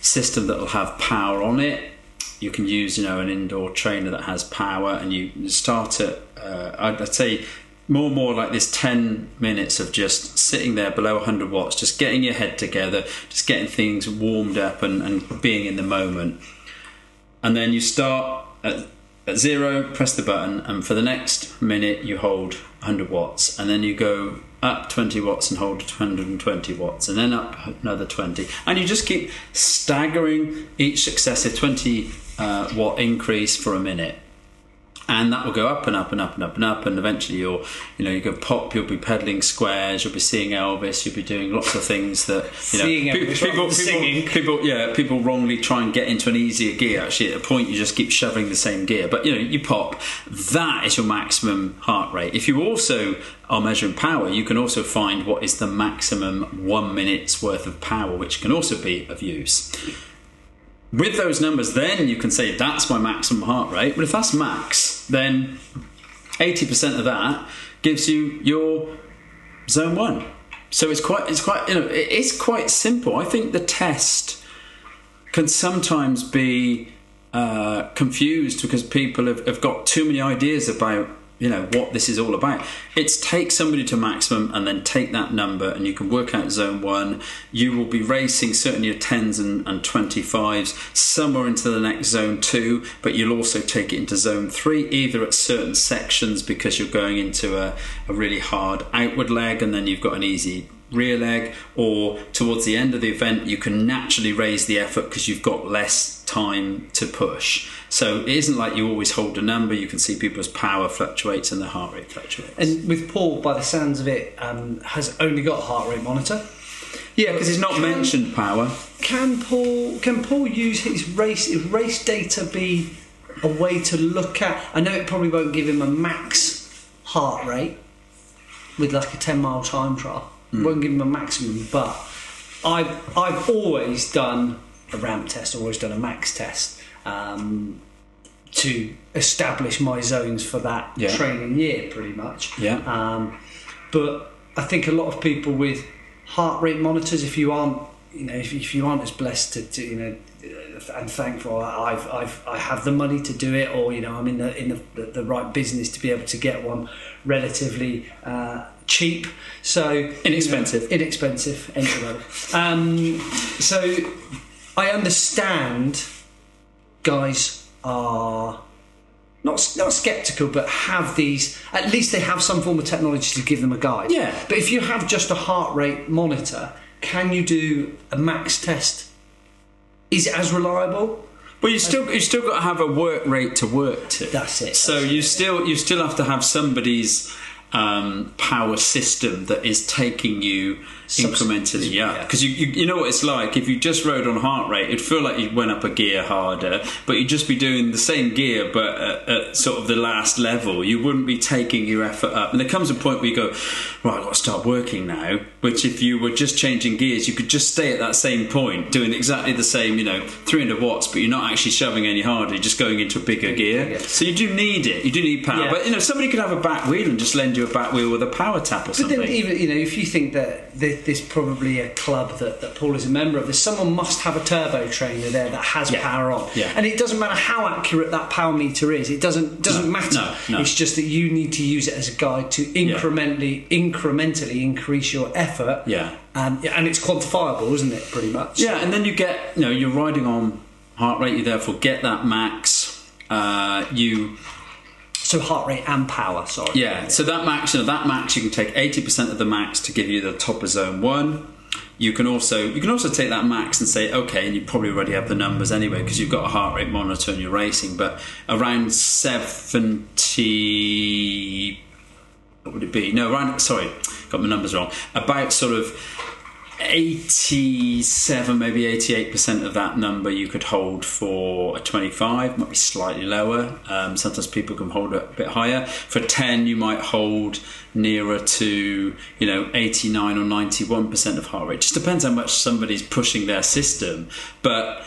system that will have power on it. You can use you know an indoor trainer that has power, and you start at uh, I'd, I'd say more and more like this 10 minutes of just sitting there below 100 watts, just getting your head together, just getting things warmed up and, and being in the moment. And then you start at, at zero, press the button, and for the next minute you hold 100 watts, and then you go up 20 watts and hold 120 watts, and then up another 20. And you just keep staggering each successive 20 uh, watt increase for a minute and that will go up and up and up and up and up and eventually you'll you know you go pop you'll be pedaling squares you'll be seeing elvis you'll be doing lots of things that you know Seeing Elvis rather than singing. people yeah people wrongly try and get into an easier gear actually. At a point you just keep shoving the same gear. But you know you pop that is your maximum heart rate. If you also are measuring power you can also find what is the maximum one minute's worth of power which can also be of use with those numbers, then you can say that's my maximum heart rate. But if that's max, then 80% of that gives you your zone one. So it's quite, it's quite, you know, it is quite simple. I think the test can sometimes be uh, confused because people have, have got too many ideas about you know what this is all about. It's take somebody to maximum and then take that number and you can work out zone one. You will be racing certainly your 10s and, and 25s somewhere into the next zone two but you'll also take it into zone three either at certain sections because you're going into a, a really hard outward leg and then you've got an easy rear leg or towards the end of the event you can naturally raise the effort because you've got less time to push so it isn't like you always hold a number you can see people's power fluctuates and their heart rate fluctuates And with Paul, by the sounds of it, um, has only got a heart rate monitor. yeah because he's not Can- mentioned power Can Paul can Paul use his race if race data be a way to look at? I know it probably won't give him a max heart rate with like a ten mile time trial. It won't give them a maximum, but I've I've always done a ramp test, always done a max test. Um, to establish my zones for that Yeah. training year, pretty much. Yeah. Um, but I think a lot of people with heart rate monitors, if you aren't, you know, if, if you aren't as blessed to, to you know, and thankful I've, I've I have the money to do it, or you know, I'm in the in the, the right business to be able to get one relatively uh, cheap. So you know, Inexpensive. inexpensive entry level. Um, so I understand guys are not not skeptical, but have these. At least they have some form of technology to give them a guide. Yeah. But if you have just a heart rate monitor, can you do a max test? Is it as reliable? But you still you still got to have a work rate to work to. That's it, So that's you still you still have to have somebody's um, power system that is taking you incrementally yeah. Because you, you you know what it's like if you just rode on heart rate, it'd feel like you went up a gear harder, but you'd just be doing the same gear but at, at sort of the last level. You wouldn't be taking your effort up. And there comes a point where you go, right, I've got to start working now. Which if you were just changing gears, you could just stay at that same point, doing exactly the same, you know, 300 watts, but you're not actually shoving any harder. You're just going into a bigger gear. yeah. So you do need it. You do need power. Yeah. But you know, somebody could have a back wheel and just lend you a back wheel with a PowerTap or But something. then, even you know, if you think that there- there's probably a club that, that Paul is a member of, there's someone must have a turbo trainer there that has Yeah. power on, Yeah. and it doesn't matter how accurate that power meter is. It doesn't doesn't No, matter. no, no. It's just that you need to use it as a guide to incrementally incrementally increase your effort. Yeah. yeah, and it's quantifiable, isn't it? Pretty much. Yeah, and then you get, you know, you're riding on heart rate. You therefore get that max. Uh, you So heart rate and power. Sorry. Yeah, so that max, you know, that max, you can take eighty percent of the max to give you the top of zone one. You can also you can also take that max and say okay, and you probably already have the numbers anyway because you've got a heart rate monitor and you're racing. But around seventy, what would it be? No, around sorry, got my numbers wrong. About sort of 87, maybe 88% of that number you could hold for a 25, might be slightly lower. Um, sometimes people can hold it a bit higher. For 10, you might hold nearer to, you know, 89 or 91% of heart rate. Just depends how much somebody's pushing their system. But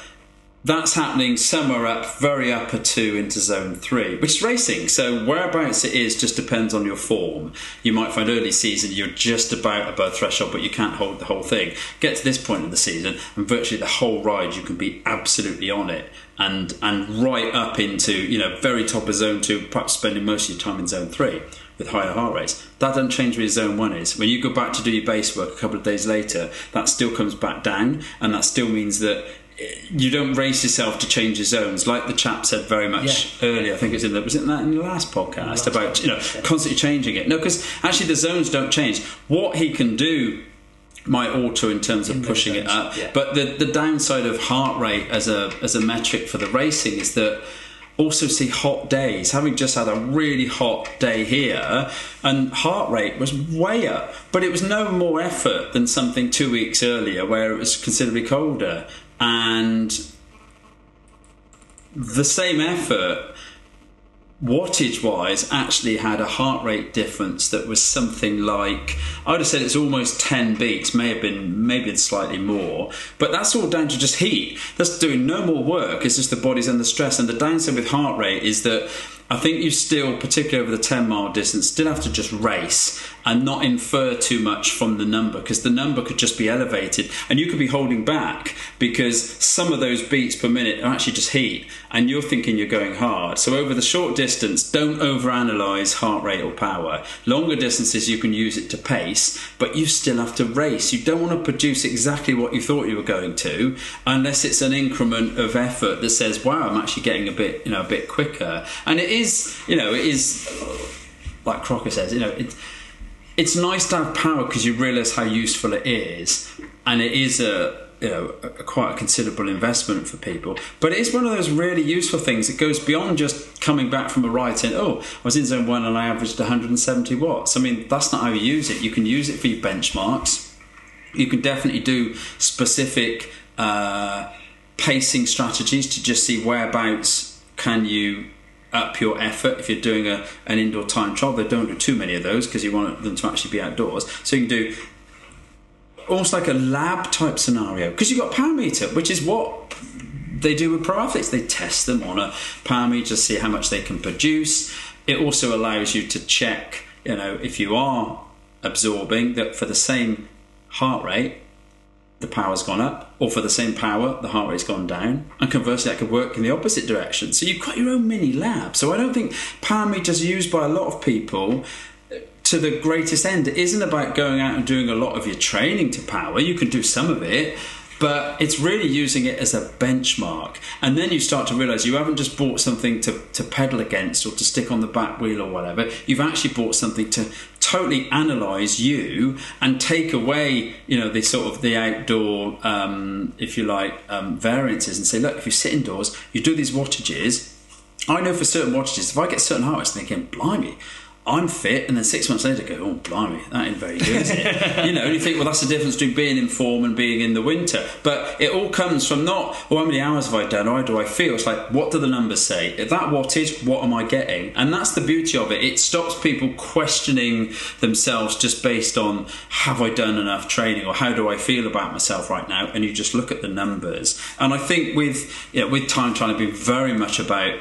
that's happening somewhere up, very upper two into zone three, which is racing. So whereabouts it is just depends on your form. You might find early season you're just about above threshold, but you can't hold the whole thing. Get to this point in the season, and virtually the whole ride you can be absolutely on it, and and right up into you know very top of zone two, perhaps spending most of your time in zone three with higher heart rates. That doesn't change where zone one is. When you go back to do your base work a couple of days later, that still comes back down, and that still means that you don't race yourself to change your zones, like the chap said very much Yeah. earlier. I think it's in the was it in that in the last podcast last about you know yeah. constantly changing it. No, because actually the zones don't change. What he can do might alter in terms of In pushing it up, yeah. but the the downside of heart rate as a as a metric for the racing is that. Also, see hot days. Having just had a really hot day here, and heart rate was way up, but it was no more effort than something two weeks earlier where it was considerably colder. And the same effort wattage wise actually had a heart rate difference that was something like I would have said it's almost 10 beats may have been maybe slightly more. But that's all down to just heat. That's doing no more work. It's just the body's under stress. And the downside with heart rate is that I think you still, particularly over the 10 mile distance, still have to just race and not infer too much from the number because the number could just be elevated and you could be holding back because some of those beats per minute are actually just heat and you're thinking you're going hard. So over the short distance, don't overanalyze heart rate or power. Longer distances, you can use it to pace, but you still have to race. You don't want to produce exactly what you thought you were going to unless it's an increment of effort that says, wow, I'm actually getting a bit, you know, a bit quicker. And it is, you know, it is like Crocker says, you know, it, it's nice to have power because you realise how useful it is, and it is a you know a, a quite a considerable investment for people. But it is one of those really useful things. It goes beyond just coming back from a ride saying, "Oh, I was in zone one and I averaged 170 watts." I mean, that's not how you use it. You can use it for your benchmarks. You can definitely do specific uh, pacing strategies to just see whereabouts can you up your effort if you're doing a, an indoor time trial. They don't do too many of those because you want them to actually be outdoors. So you can do almost like a lab type scenario because you've got power meter, which is what they do with pro athletes. They test them on a power meter to see how much they can produce. It also allows you to check, you know, if you are absorbing that for the same heart rate, the power's gone up, or for the same power, the heart rate's gone down. And conversely, that could work in the opposite direction. So you've got your own mini lab. So I don't think power meters are used by a lot of people to the greatest end. It isn't about going out and doing a lot of your training to power. You can do some of it, but it's really using it as a benchmark. And then you start to realize you haven't just bought something to, to pedal against or to stick on the back wheel or whatever. You've actually bought something to totally analyze you and take away, you know, the sort of the outdoor, um, if you like, um, variances and say, look, if you sit indoors, you do these wattages. I know for certain wattages, if I get certain rates thinking, blimey, I'm fit, and then six months later go, oh, blimey, that ain't very good, is it? you know, and you think, well, that's the difference between being in form and being in the winter. But it all comes from not, well, how many hours have I done, or how do I feel? It's like, what do the numbers say? If that wattage, what am I getting? And that's the beauty of it. It stops people questioning themselves just based on, have I done enough training, or how do I feel about myself right now? And you just look at the numbers. And I think with, you know, with time trying to be very much about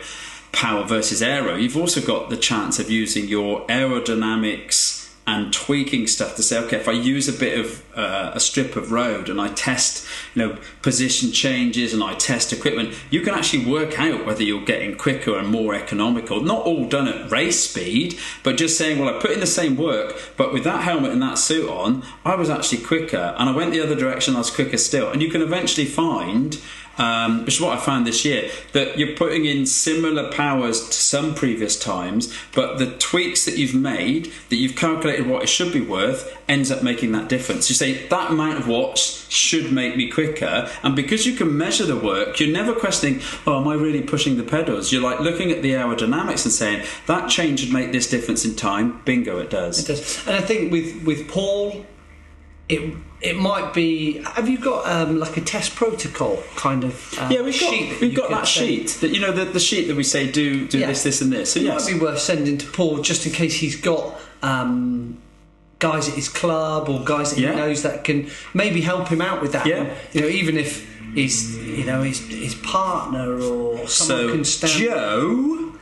power versus aero, you've also got the chance of using your aerodynamics and tweaking stuff to say, okay, if I use a bit of uh, a strip of road and I test, you know, position changes and I test equipment, you can actually work out whether you're getting quicker and more economical. Not all done at race speed, but just saying, well, I put in the same work, but with that helmet and that suit on, I was actually quicker, and I went the other direction, I was quicker still. And you can eventually find um, which is what I found this year, that you're putting in similar powers to some previous times, but the tweaks that you've made, that you've calculated what it should be worth, ends up making that difference. You say that amount of watts should make me quicker, and because you can measure the work, you're never questioning, oh, am I really pushing the pedals? You're like looking at the aerodynamics and saying that change would make this difference in time. Bingo, it does. It does. And I think with with Paul, it it might be. Have you got um, like a test protocol kind of? Uh, Yeah, we've got sheet that we've got that send? sheet that you know the, the sheet that we say do do Yeah. this this and this. So It yes, might be worth sending to Paul just in case he's got um, guys at his club or guys that Yeah. he knows that can maybe help him out with that. Yeah. You know, even if his you know his his partner or someone so can stand. Joe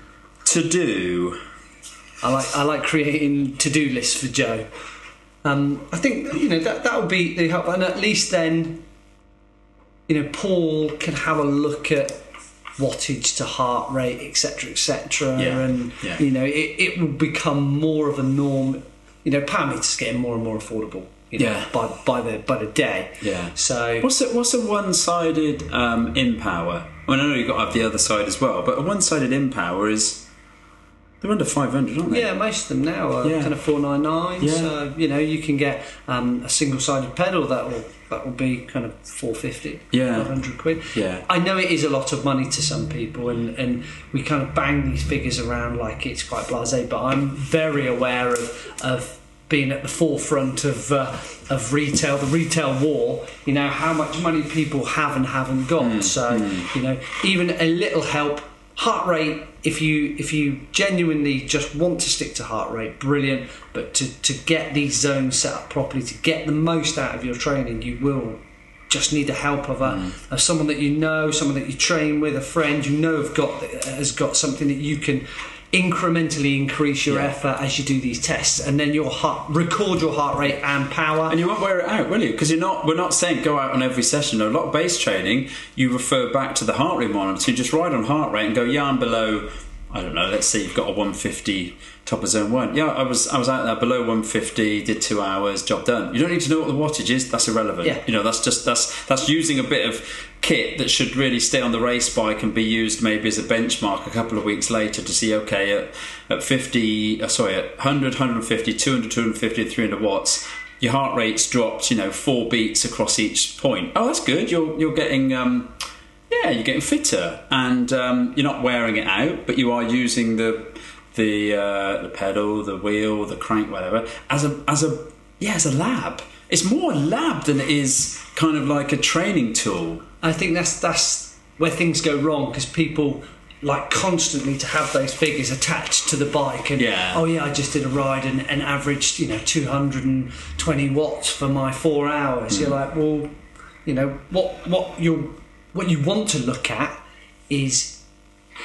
to do. I like I like creating to do lists for Joe. Um, I think you know that that would be the help, and at least then, you know, Paul can have a look at wattage to heart rate, etc., etc., Yeah, and yeah. you know, it, it will become more of a norm. You know, power meters getting more and more affordable. You know, Yeah. by by the by the day. Yeah. So What's a, what's a one-sided um, in power? I mean, I know you've got to have the other side as well, but a one-sided in power is they're under five hundred, aren't they? Yeah, most of them now are Yeah. kind of four nine nine. Yeah. So you know you can get um, a single sided pedal that will that will be kind of four fifty. Yeah. five hundred quid. Yeah. I know it is a lot of money to some people, and and we kind of bang these figures around like it's quite blasé. But I'm very aware of of being at the forefront of uh, of retail, the retail war. You know how much money people have and haven't got. Mm, so you know even a little help. Heart rate, if you if you genuinely just want to stick to heart rate, brilliant. But to, to get these zones set up properly, to get the most out of your training, you will just need the help of a Mm. of someone that you know, someone that you train with, a friend you know have got has got something that you can incrementally increase your Yeah. effort as you do these tests, and then your heart record your heart rate and power. And you won't wear it out, will you? Because you're not. We're not saying go out on every session. A lot of base training, you refer back to the heart rate monitor. You just ride on heart rate and go, yeah, I'm below. I don't know. Let's say you've got a 150 top of zone one. Yeah, I was. I was out there below 150. Did two hours. Job done. You don't need to know what the wattage is. That's irrelevant. Yeah. You know, that's just that's that's using a bit of kit that should really stay on the race bike and be used maybe as a benchmark a couple of weeks later to see okay at, at 50 uh, sorry at 100 150 200 250 300 watts your heart rate's dropped you know four beats across each point oh that's good you're you're getting um yeah you're getting fitter and um, you're not wearing it out but you are using the the uh, the pedal the wheel the crank whatever as a as a yeah as a lab. It's more a lab than it is kind of like a training tool. I think that's that's where things go wrong because people like constantly to have those figures attached to the bike and Yeah. oh yeah I just did a ride and, and averaged you know 220 watts for my four hours. You're like well you know what what you what you want to look at is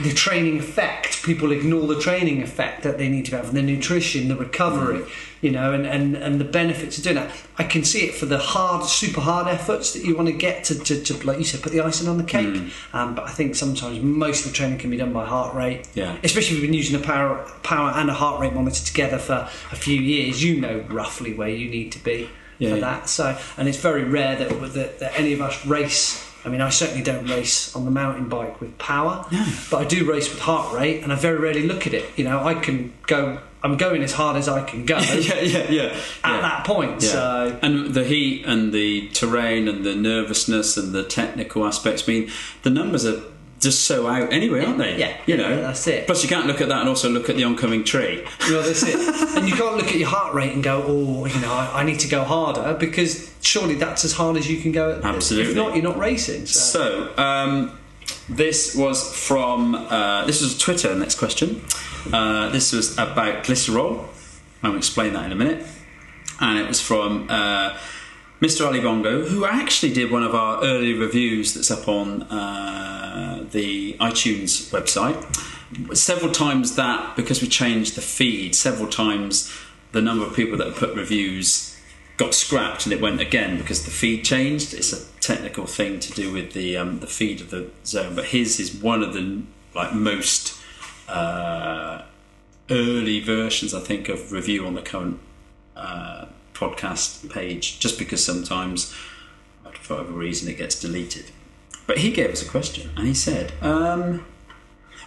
the training effect. People ignore the training effect that they need to have the nutrition the recovery you know and, and, and the benefits of doing that. I can see it for the hard super hard efforts that you want to get to, to, to like you said put the icing on the cake. Um, but i think sometimes most of the training can be done by heart rate. Yeah. especially if you've been using a power power and a heart rate monitor together for a few years you know roughly where you need to be Yeah, for yeah. that. So and it's very rare that, that, that any of us race I mean, I certainly don't race on the mountain bike with power, No. but I do race with heart rate, and I very rarely look at it. You know, I can go. I'm going as hard as I can go yeah yeah yeah at yeah. that point. Yeah. So and the heat and the terrain and the nervousness and the technical aspects. I mean, the numbers are just so out anyway, aren't they? Yeah. you know, Yeah, that's it. Plus, you can't look at that and also look at the oncoming tree. well, that's it. and you can't look at your heart rate and go, "Oh, you know, I, I need to go harder," because surely that's as hard as you can go. Absolutely. If not, you're not racing. So. So, um, this was from uh, this was Twitter. Next question. Uh, this was about glycerol. I'll explain that in a minute. And it was from uh, Mr. Ali Bongo, who actually did one of our early reviews that's up on uh, the iTunes website. Several times that, because we changed the feed, several times the number of people that put reviews got scrapped and it went again because the feed changed. It's a technical thing to do with the um, the feed of the zone, but his is one of the like most uh, early versions, I think, of review on the current uh, podcast page. Just because sometimes, for whatever reason, it gets deleted. But he gave us a question and he said. Um,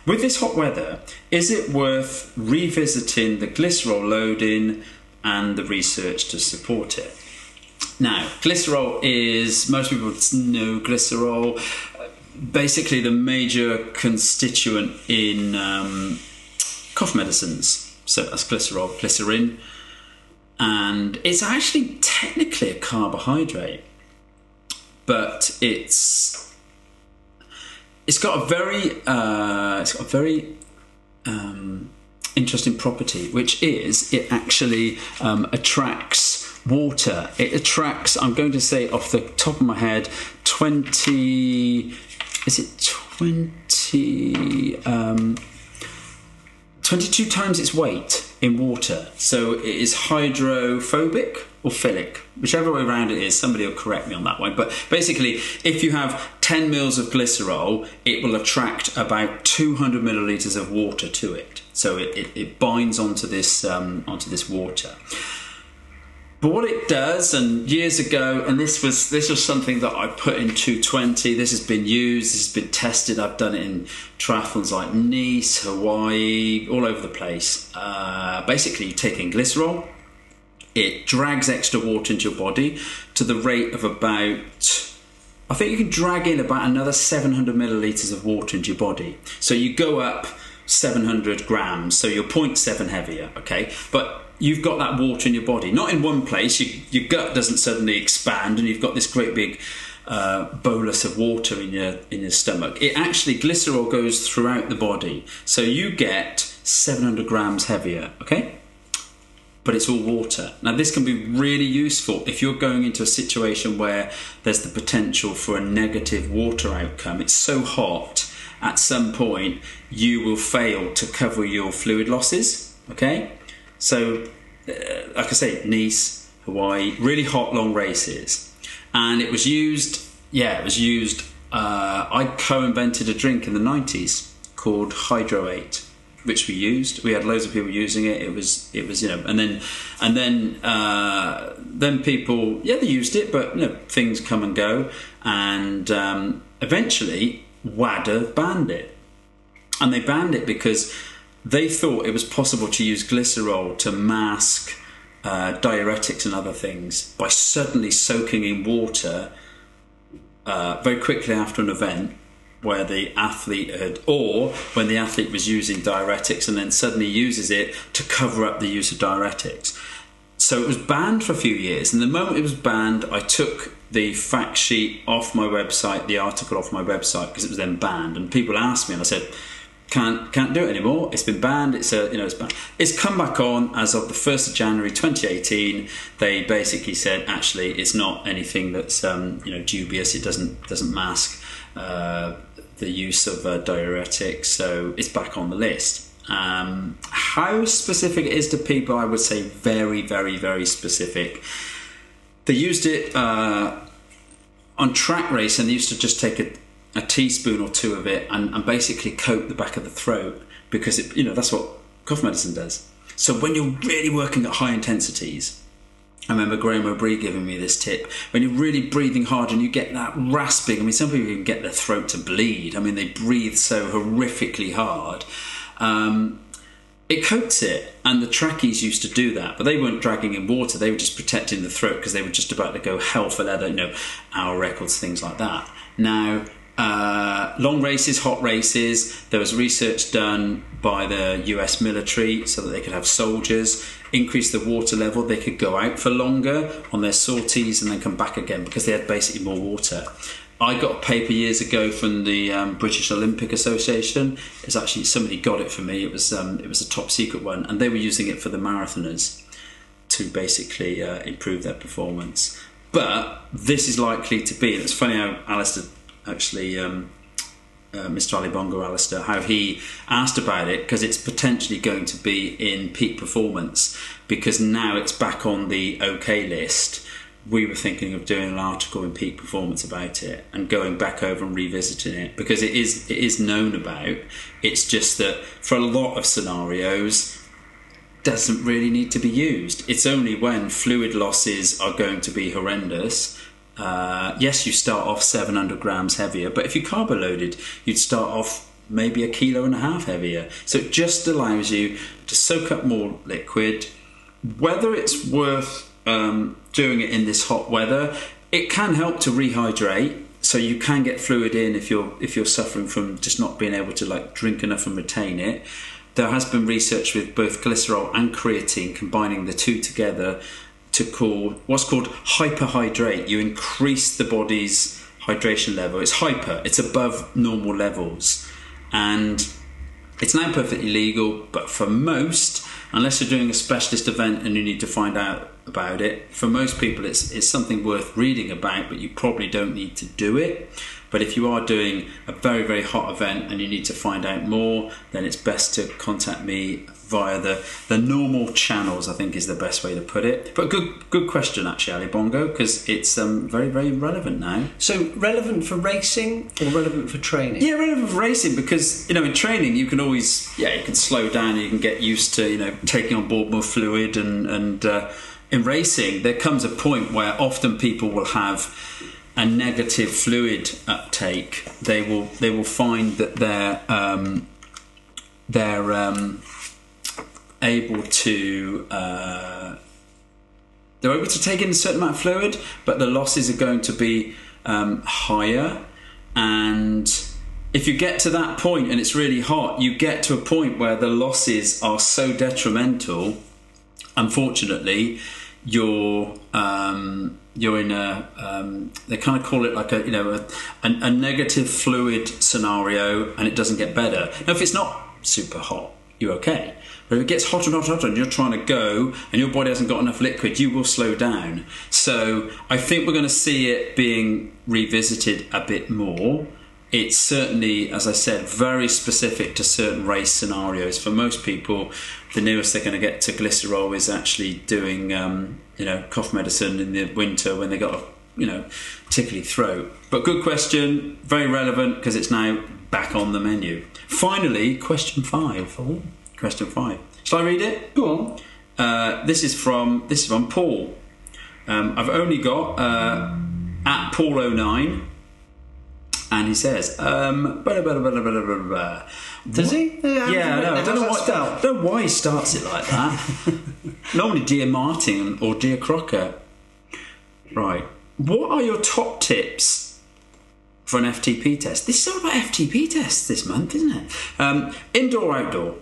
with this hot weather, is it worth revisiting the glycerol loading and the research to support it? Now, glycerol is, most people know glycerol, basically the major constituent in um, cough medicines. So that's glycerol, glycerin. And it's actually technically a carbohydrate, but it's it's got a very uh, it's got a very um, interesting property, which is it actually um, attracts water. It attracts. I'm going to say off the top of my head, twenty. Is it twenty? Um, 22 times its weight in water. So it is hydrophobic or philic, whichever way around it is. Somebody will correct me on that one. But basically, if you have 10 mils of glycerol, it will attract about 200 milliliters of water to it. So it, it, it binds onto this um, onto this water. But what it does, and years ago, and this was this was something that I put in 220. This has been used, this has been tested. I've done it in triathlons like Nice, Hawaii, all over the place. Uh, basically, you take in glycerol, it drags extra water into your body to the rate of about. I think you can drag in about another 700 milliliters of water into your body. So you go up 700 grams, so you're 0.7 heavier, okay? But you've got that water in your body, not in one place. You, your gut doesn't suddenly expand, and you've got this great big uh, bolus of water in your in your stomach. It actually glycerol goes throughout the body, so you get 700 grams heavier. Okay. But it's all water. Now, this can be really useful if you're going into a situation where there's the potential for a negative water outcome. It's so hot, at some point, you will fail to cover your fluid losses. Okay, so, uh, like I say, Nice, Hawaii, really hot long races, and it was used. Yeah, it was used. Uh, I co-invented a drink in the '90s called Hydro Eight, which we used. We had loads of people using it. It was, it was, you know, and then, and then, uh, then people, yeah, they used it, but you know, things come and go, and um, eventually, WADA banned it, and they banned it because they thought it was possible to use glycerol to mask uh, diuretics and other things by suddenly soaking in water uh, very quickly after an event where the athlete had, or when the athlete was using diuretics and then suddenly uses it to cover up the use of diuretics. So it was banned for a few years, and the moment it was banned, I took the fact sheet off my website, the article off my website because it was then banned, and people asked me, and I said, can't can't do it anymore. It's been banned. It's a you know it's banned. It's come back on as of the first of January 2018. They basically said actually it's not anything that's um, you know dubious. It doesn't doesn't mask uh, the use of uh, diuretics, so it's back on the list. Um, how specific it is to people, I would say very very very specific. They used it uh, on track race, and they used to just take a a teaspoon or two of it and, and basically coat the back of the throat because it, you know that's what cough medicine does. So when you're really working at high intensities, I remember Graeme Obree giving me this tip. When you're really breathing hard and you get that rasping, I mean, some people can get their throat to bleed. I mean, they breathe so horrifically hard. Um, it coats it, and the trackies used to do that, but they weren't dragging in water. They were just protecting the throat because they were just about to go hell for leather, you know, hour records, things like that. Now, uh, long races, hot races. There was research done by the US military so that they could have soldiers increase the water level. They could go out for longer on their sorties and then come back again because they had basically more water. I got a paper years ago from the um, British Olympic Association. It's actually somebody got it for me. It was um, it was a top secret one, and they were using it for the marathoners to basically uh, improve their performance. But this is likely to be. It's funny how Alistair actually um, uh, Mr. Ali Bongo Alistair, how he asked about it because it's potentially going to be in peak performance because now it's back on the OK list. We were thinking of doing an article in peak performance about it and going back over and revisiting it because it is it is known about. It's just that for a lot of scenarios doesn't really need to be used. It's only when fluid losses are going to be horrendous uh, yes, you start off 700 grams heavier, but if you're carbo loaded, you'd start off maybe a kilo and a half heavier. So it just allows you to soak up more liquid. Whether it's worth um, doing it in this hot weather, it can help to rehydrate. So you can get fluid in if you're if you're suffering from just not being able to like drink enough and retain it. there has been research with both glycerol and creatine combining the two together to call what's called hyperhydrate. You increase the body's hydration level. It's hyper, it's above normal levels. And it's now perfectly legal, but for most, unless you're doing a specialist event and you need to find out about it, for most people it's, it's something worth reading about, but you probably don't need to do it. But if you are doing a very, very hot event and you need to find out more, then it's best to contact me via the, the normal channels, I think is the best way to put it. But good good question, actually, Ali Bongo, because it's um, very, very relevant now. So relevant for racing or relevant for training? Yeah, relevant for racing because, you know, in training you can always, yeah, you can slow down, you can get used to, you know, taking on board more fluid and, and uh, in racing there comes a point where often people will have a negative fluid uptake, they will they will find that they're um, they're um, able to uh, they're able to take in a certain amount of fluid, but the losses are going to be um, higher. And if you get to that point and it's really hot, you get to a point where the losses are so detrimental. Unfortunately, you're um, you're in a um, they kind of call it like a you know a, a, a, negative fluid scenario and it doesn't get better now if it's not super hot you're okay but if it gets hotter and hotter, and hotter and you're trying to go and your body hasn't got enough liquid you will slow down so i think we're going to see it being revisited a bit more it's certainly, as I said, very specific to certain race scenarios. For most people, the nearest they're going to get to glycerol is actually doing, um, you know, cough medicine in the winter when they've got a, you know, tickly throat. But good question, very relevant because it's now back on the menu. Finally, question five. Question five. Shall I read it? Go on. Uh, this is from this is from Paul. Um, I've only got uh, at Paul09 and he says, um, blah, blah, blah, Does he? Yeah, yeah no, I don't know, what, I don't know why he starts it like that. Normally, Dear Martin or Dear Crocker. Right. What are your top tips for an FTP test? This is all about FTP tests this month, isn't it? Um, indoor, outdoor.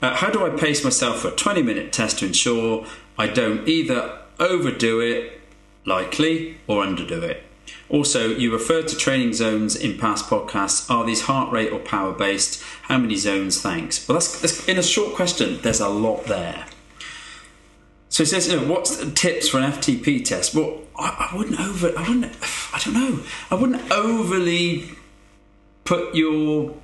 Uh, how do I pace myself for a 20 minute test to ensure I don't either overdo it, likely, or underdo it? Also, you referred to training zones in past podcasts. Are these heart rate or power based? How many zones? Thanks. Well, that's, that's in a short question. There's a lot there. So it says, you know, what's the tips for an FTP test? Well, I, I wouldn't over, I wouldn't, I don't know, I wouldn't overly put your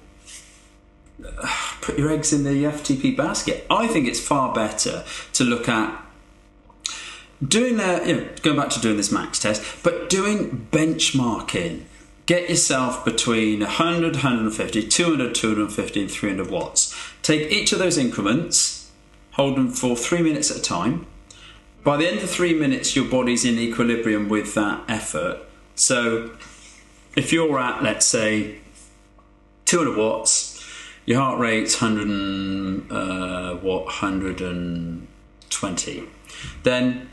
put your eggs in the FTP basket. I think it's far better to look at doing the you know, going back to doing this max test, but doing benchmarking. Get yourself between 100, 150, 200, 250, and 300 watts. Take each of those increments, hold them for three minutes at a time. By the end of three minutes, your body's in equilibrium with that effort. So if you're at, let's say, 200 watts, your heart rate's 100 uh, what 120, then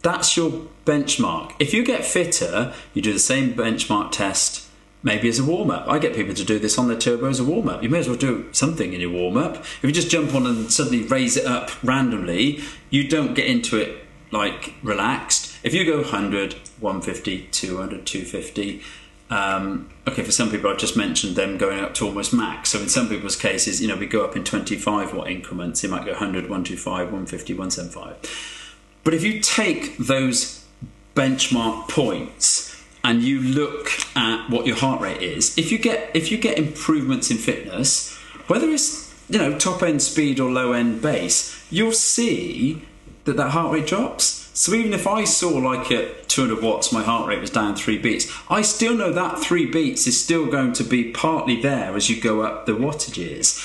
that's your benchmark. If you get fitter, you do the same benchmark test maybe as a warm up. I get people to do this on their turbo as a warm up. You may as well do something in your warm up. If you just jump on and suddenly raise it up randomly, you don't get into it like relaxed. If you go 100, 150, 200, 250, um, okay, for some people, I've just mentioned them going up to almost max. So in some people's cases, you know, we go up in 25 watt increments. It might go 100, 125, 150, 175 but if you take those benchmark points and you look at what your heart rate is, if you get if you get improvements in fitness, whether it's you know top end speed or low end base, you'll see that that heart rate drops. So even if I saw like at 200 watts, my heart rate was down three beats, I still know that three beats is still going to be partly there as you go up the wattages.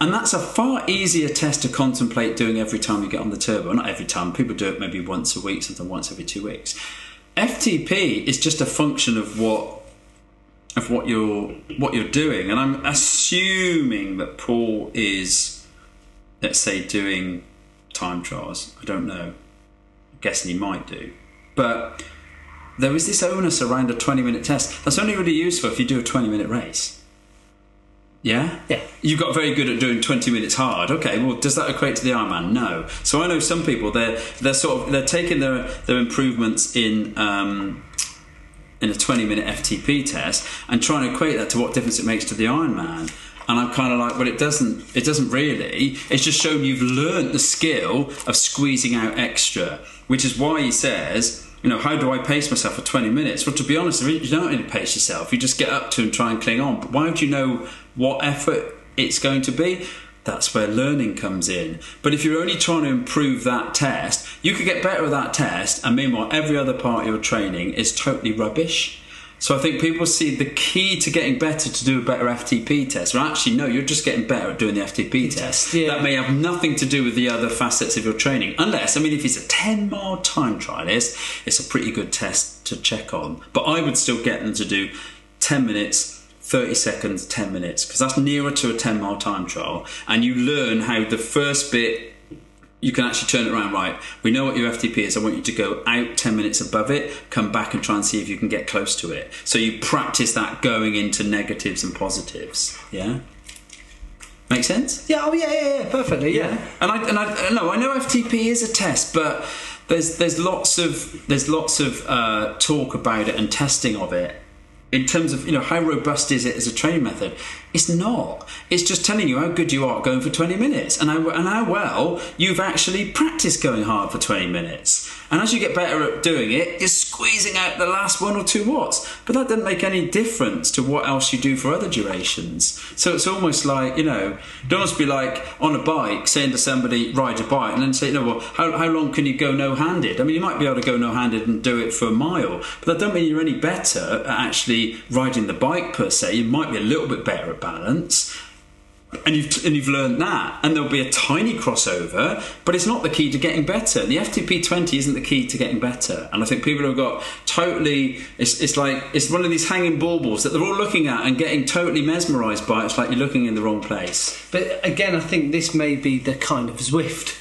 And that's a far easier test to contemplate doing every time you get on the turbo. Not every time, people do it maybe once a week, sometimes once every two weeks. FTP is just a function of what of what you're what you're doing. And I'm assuming that Paul is let's say doing time trials. I don't know. I'm guessing he might do. But there is this onus around a 20 minute test. That's only really useful if you do a 20 minute race Yeah? Yeah. You got very good at doing 20 minutes hard. Okay, well, does that equate to the Ironman? No. So I know some people, they're, they're sort of, they're taking their, their improvements in, um, in a 20 minute FTP test and trying to equate that to what difference it makes to the Ironman. And I'm kind of like, well, it doesn't. It doesn't really. It's just shown you've learnt the skill of squeezing out extra, which is why he says, you know, how do I pace myself for 20 minutes? Well, to be honest, you don't really pace yourself. You just get up to and try and cling on. But why would you know what effort it's going to be? That's where learning comes in. But if you're only trying to improve that test, you could get better at that test, and meanwhile, every other part of your training is totally rubbish. So I think people see the key to getting better to do a better FTP test. Well, actually, no, you're just getting better at doing the FTP test. yeah. That may have nothing to do with the other facets of your training. Unless, I mean, if it's a 10 mile time trialist, it's a pretty good test to check on. But I would still get them to do 10 minutes. 30 seconds, 10 minutes, because that's nearer to a 10 mile time trial. And you learn how the first bit you can actually turn it around right. We know what your FTP is. I want you to go out 10 minutes above it, come back and try and see if you can get close to it. So you practice that going into negatives and positives. Yeah? Make sense? Yeah. Oh, yeah, yeah, yeah. Perfectly. Yeah. And I and I no, I know FTP is a test, but there's there's lots of there's lots of uh, talk about it and testing of it. In terms of you know how robust is it as a training method, it's not. It's just telling you how good you are going for 20 minutes and how, and how well you've actually practiced going hard for 20 minutes. And as you get better at doing it, you're squeezing out the last one or two watts. But that doesn't make any difference to what else you do for other durations. So it's almost like, you know, don't almost be like on a bike saying to somebody, ride a bike, and then say, know, well, how, how long can you go no handed? I mean, you might be able to go no handed and do it for a mile, but that don't mean you're any better at actually riding the bike per se. You might be a little bit better at balance and you've and you've learned that, and there'll be a tiny crossover, but it's not the key to getting better. The FTP twenty isn't the key to getting better, and I think people have got totally. It's, it's like it's one of these hanging baubles that they're all looking at and getting totally mesmerised by. It's like you're looking in the wrong place. But again, I think this may be the kind of Zwift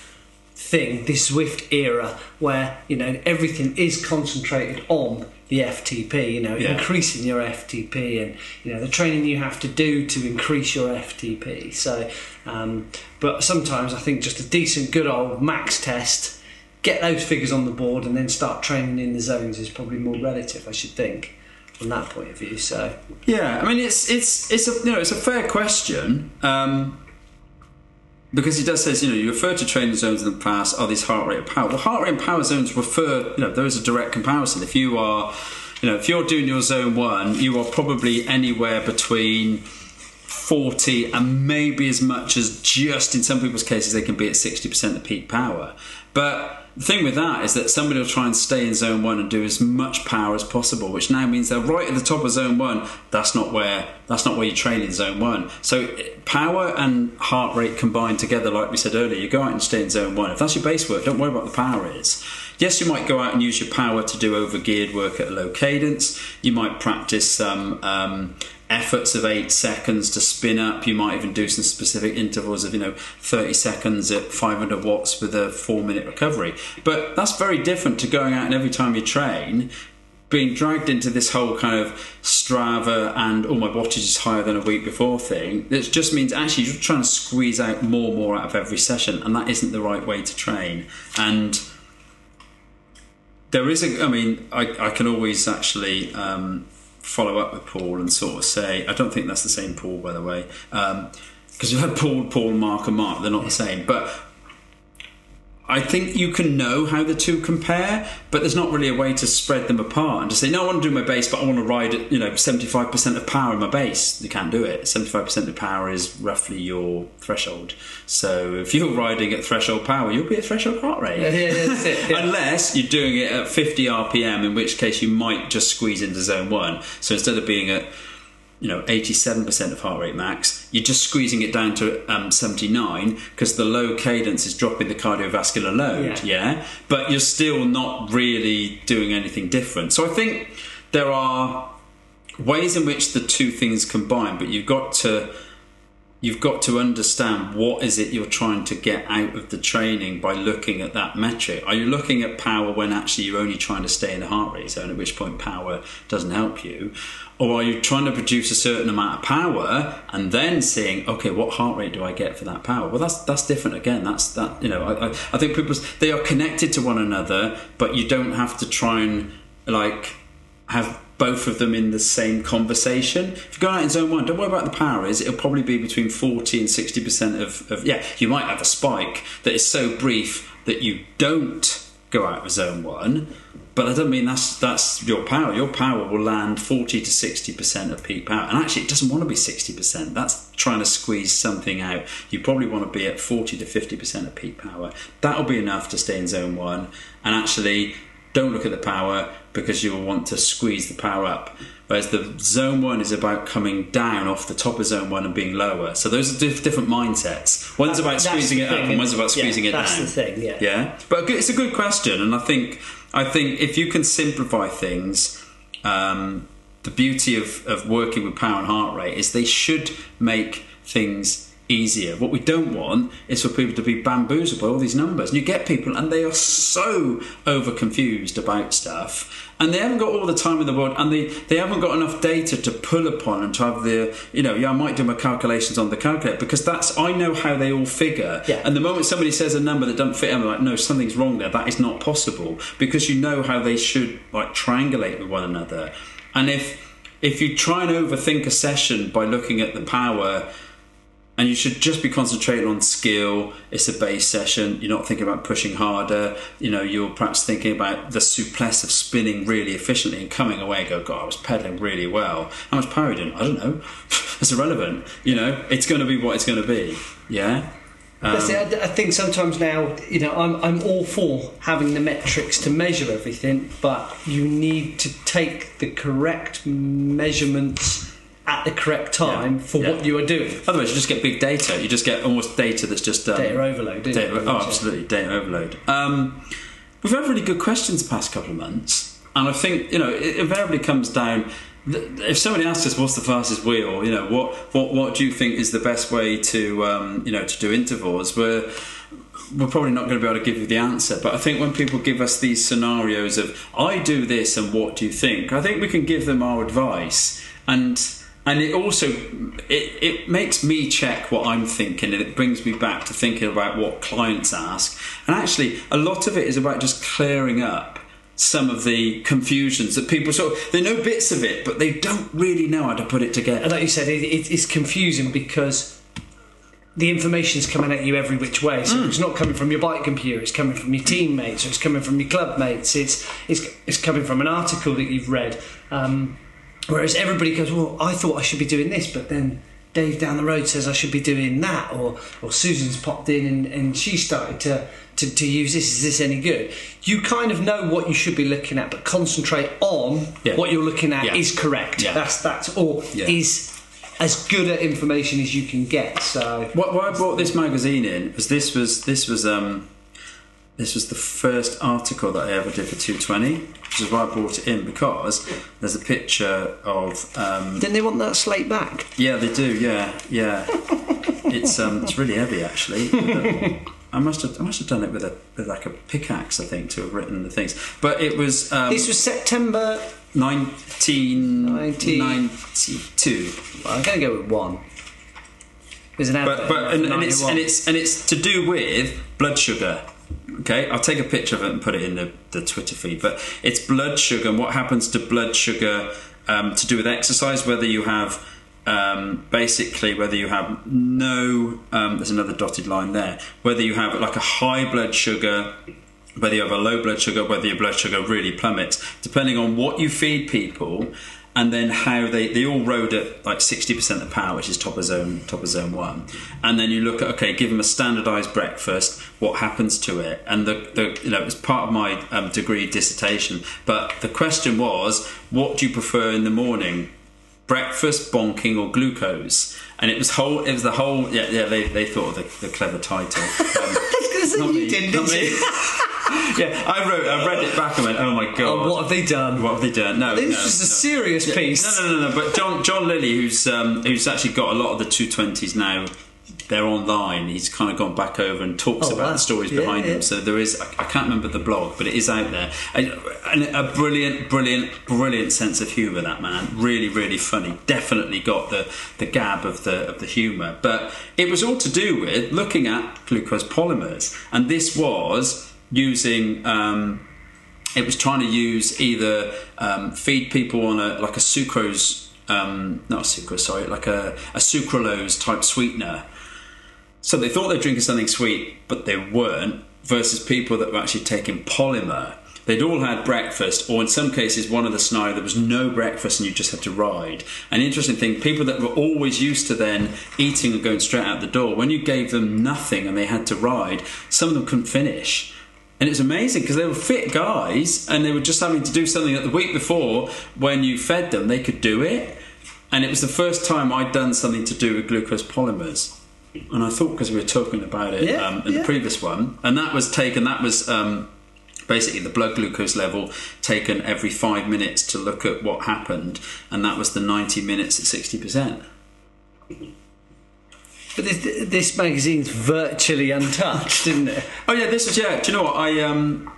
thing, this Zwift era, where you know everything is concentrated on the FTP. You know, Yeah. increasing your FTP and you know the training you have to do to increase your FTP. So, um, but sometimes I think just a decent, good old max test. Get those figures on the board and then start training in the zones is probably more relative, I should think, from that point of view. So, Yeah, I mean it's it's it's a you know it's a fair question. Um, because he does says, you know, you refer to training zones in the past, are these heart rate and power? Well, heart rate and power zones refer, you know, there is a direct comparison. If you are, you know, if you're doing your zone one, you are probably anywhere between 40 and maybe as much as just in some people's cases they can be at 60% of peak power. But the thing with that is that somebody will try and stay in zone one and do as much power as possible, which now means they're right at the top of zone one. That's not where that's not where you train in zone one. So power and heart rate combined together, like we said earlier, you go out and stay in zone one. If that's your base work, don't worry about the power is. Yes, you might go out and use your power to do over geared work at a low cadence. You might practice some um, efforts of eight seconds to spin up. You might even do some specific intervals of you know 30 seconds at 500 watts with a four minute recovery. But that's very different to going out and every time you train. Being dragged into this whole kind of Strava and oh my wattage is higher than a week before thing, it just means actually you're trying to squeeze out more and more out of every session, and that isn't the right way to train. And there is a, I mean, I, I can always actually um, follow up with Paul and sort of say, I don't think that's the same Paul, by the way, um, because you've had Paul, Paul, Mark, and Mark. They're not the same, but I think you can know how the two compare, but there's not really a way to spread them apart and to say, no, I want to do my base, but I want to ride at you know 75% of power in my base. You can't do it. 75% of power is roughly your threshold. So if you're riding at threshold power, you'll be at threshold heart rate. Yeah, yeah, that's it, yeah. Unless you're doing it at 50 RPM, in which case you might just squeeze into zone one. So instead of being at you know 87% of heart rate max you're just squeezing it down to um, 79 because the low cadence is dropping the cardiovascular load Yeah. yeah but you're still not really doing anything different so i think there are ways in which the two things combine but you've got to you've got to understand what is it you're trying to get out of the training by looking at that metric. Are you looking at power when actually you're only trying to stay in the heart rate zone, at which point power doesn't help you? Or are you trying to produce a certain amount of power and then seeing, okay, what heart rate do I get for that power? Well, that's that's different again. That's that you know. I, I, I think people they are connected to one another, but you don't have to try and like have both of them in the same conversation. If you go out in zone one, don't worry about the power is. It'll probably be between 40 and 60% of, of, yeah, you might have a spike that is so brief that you don't go out of zone one, but I don't mean that's that's your power. Your power will land 40 to 60% of peak power. And actually, it doesn't want to be 60%. That's trying to squeeze something out. You probably want to be at 40 to 50% of peak power. That'll be enough to stay in zone one. And actually, don't look at the power because you'll want to squeeze the power up. Whereas the zone one is about coming down off the top of zone one and being lower. So those are diff- different mindsets. One's about squeezing it up, and one's about yeah, squeezing it that's down. That's the thing, yeah. Yeah, but it's a good question, and I think I think if you can simplify things, um, the beauty of, of working with power and heart rate is they should make things easier. What we don't want is for people to be bamboozled by all these numbers. And you get people and they are so over confused about stuff and they haven't got all the time in the world and they, they haven't got enough data to pull upon and to have the you know, yeah, I might do my calculations on the calculator because that's I know how they all figure. Yeah. And the moment somebody says a number that doesn't fit, I'm like, no, something's wrong there. That is not possible. Because you know how they should like triangulate with one another. And if if you try and overthink a session by looking at the power and you should just be concentrating on skill. It's a base session. You're not thinking about pushing harder. You know, you're perhaps thinking about the souplesse of spinning really efficiently and coming away and go, God, I was pedaling really well. How much power are you doing? I don't know. it's irrelevant. You know, it's going to be what it's going to be. Yeah. It. Um, I, I think sometimes now, you know, I'm, I'm all for having the metrics to measure everything, but you need to take the correct measurements at the correct time Yeah. for Yeah. what you are doing. Otherwise, you just get big data. You just get almost data that's just um, Data overload, Data, you? oh, absolutely, data overload. Um, we've had really good questions the past couple of months, and I think you know it invariably comes down. If somebody asks us what's the fastest wheel, you know what what what do you think is the best way to um, you know to do intervals? We're we're probably not going to be able to give you the answer, but I think when people give us these scenarios of I do this and what do you think, I think we can give them our advice and and it also it, it makes me check what I'm thinking and it brings me back to thinking about what clients ask. And actually a lot of it is about just clearing up some of the confusions that people sort of they know bits of it but they don't really know how to put it together. And like you said, it, it, it's confusing because the information is coming at you every which way. So it's not coming from your bike computer; it's coming from your teammates, or it's coming from your club mates. It's it's it's coming from an article that you've read. Um, whereas everybody goes, "Well, I thought I should be doing this," but then Dave down the road says I should be doing that, or or Susan's popped in and, and she started to. To, to use this, is this any good? You kind of know what you should be looking at, but concentrate on Yeah. what you're looking at Yeah. is correct. Yeah. That's that's Yeah. is as good at information as you can get. So What, why I brought this magazine in was this was this was um this was the first article that I ever did for 220, which is why I brought it in because there's a picture of um, didn't they want that slate back? yeah they do yeah yeah it's um it's really heavy actually. I must have I must have done it with a with like a pickaxe I think to have written the things, but it was um, This was September. 1992. Well, I'm going to go with one. There's an but but and, and it's and it's and it's to do with blood sugar. Okay, I'll take a picture of it and put it in the, the Twitter feed. But it's blood sugar and what happens to blood sugar um, to do with exercise. Whether you have um, basically whether you have no um, there's another dotted line there. Whether you have like a high blood sugar. Whether you have a low blood sugar, whether your blood sugar really plummets, depending on what you feed people, and then how they they all rode at like sixty percent of power, which is top of zone top of zone one, and then you look at okay, give them a standardised breakfast, what happens to it, and the, the you know it was part of my um, degree dissertation, but the question was, what do you prefer in the morning? breakfast, bonking, or glucose. And it was whole. It was the whole. Yeah, yeah. They, they thought of the, the clever title. Um, not me, you didn't, not did me. you? yeah, I wrote, I read it back and went, oh my god, Oh, what have they done? What have they done? No, This no, is a no. serious Yeah, piece. No, no, no, no. But John John Lilly, who's um, who's actually got a lot of the two twenties now. They're online. He's kind of gone back over and talks Oh, about wow. the stories Yeah, behind yeah. them. So there is, I, I can't remember the blog, but it is out there. And, and a brilliant, brilliant, brilliant sense of humour. That man, really, really funny. Definitely got the the gab of the of the humour. But it was all to do with looking at glucose polymers, and this was using. Um, it was trying to use either um, feed people on a like a sucrose, um, not sucrose, sorry, like a, a sucralose type sweetener. So they thought they were drinking something sweet, but they weren't. Versus people that were actually taking polymer. They'd all had breakfast, or in some cases, one of the scenario there was no breakfast and you just had to ride. An interesting thing: people that were always used to then eating and going straight out the door, when you gave them nothing and they had to ride, some of them couldn't finish. And it's amazing because they were fit guys and they were just having to do something that the week before when you fed them, they could do it. And it was the first time I'd done something to do with glucose polymers. And I thought because we were talking about it Yeah, um, in yeah. the previous one, and that was taken, that was um, basically the blood glucose level taken every five minutes to look at what happened, and that was the 90 minutes at 60%. But this, this magazine's virtually untouched, isn't it? Oh yeah, this is yeah. Do you know what I um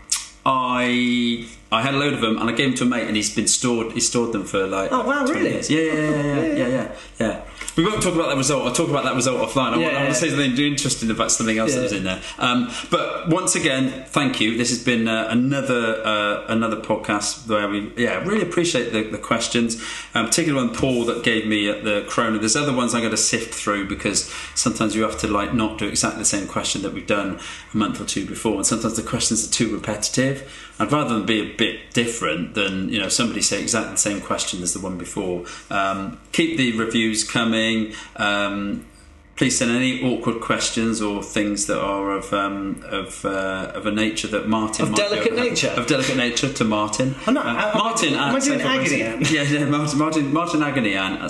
I I had a load of them and I gave them to a mate and he's been stored. He stored them for like Oh, wow, really? years. Yeah, yeah, yeah, yeah, yeah, yeah, yeah. We won't talk about that result. I'll talk about that result offline. I, Yeah, want, I want to say something interesting about something else that was in there. Um, but once again, thank you. This has been uh, another uh, another podcast where we yeah really appreciate the, the questions, um, particularly one Paul that gave me at the Corona. There's other ones I'm going to sift through because sometimes you have to like not do exactly the same question that we've done a month or two before, and sometimes the questions are too repetitive. I'd rather them be a bit different than you know somebody say exactly the same question as the one before. Um, keep the reviews coming. Um, please send any awkward questions or things that are of um, of uh, of a nature that Martin Of delicate able nature? of delicate nature to Martin. Oh, no, Uh, I- I- Martin. am at doing agony? Yeah, yeah, Martin, Martin, Martin Agonian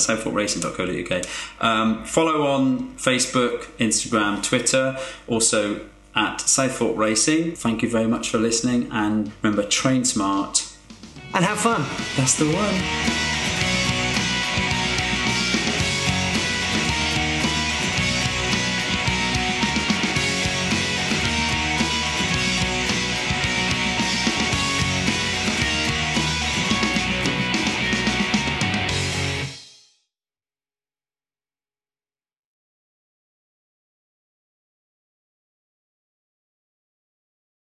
at. Um, follow on Facebook, Instagram, Twitter, also at Southport Racing. Thank you very much for listening, and remember, train smart. And have fun. That's the one.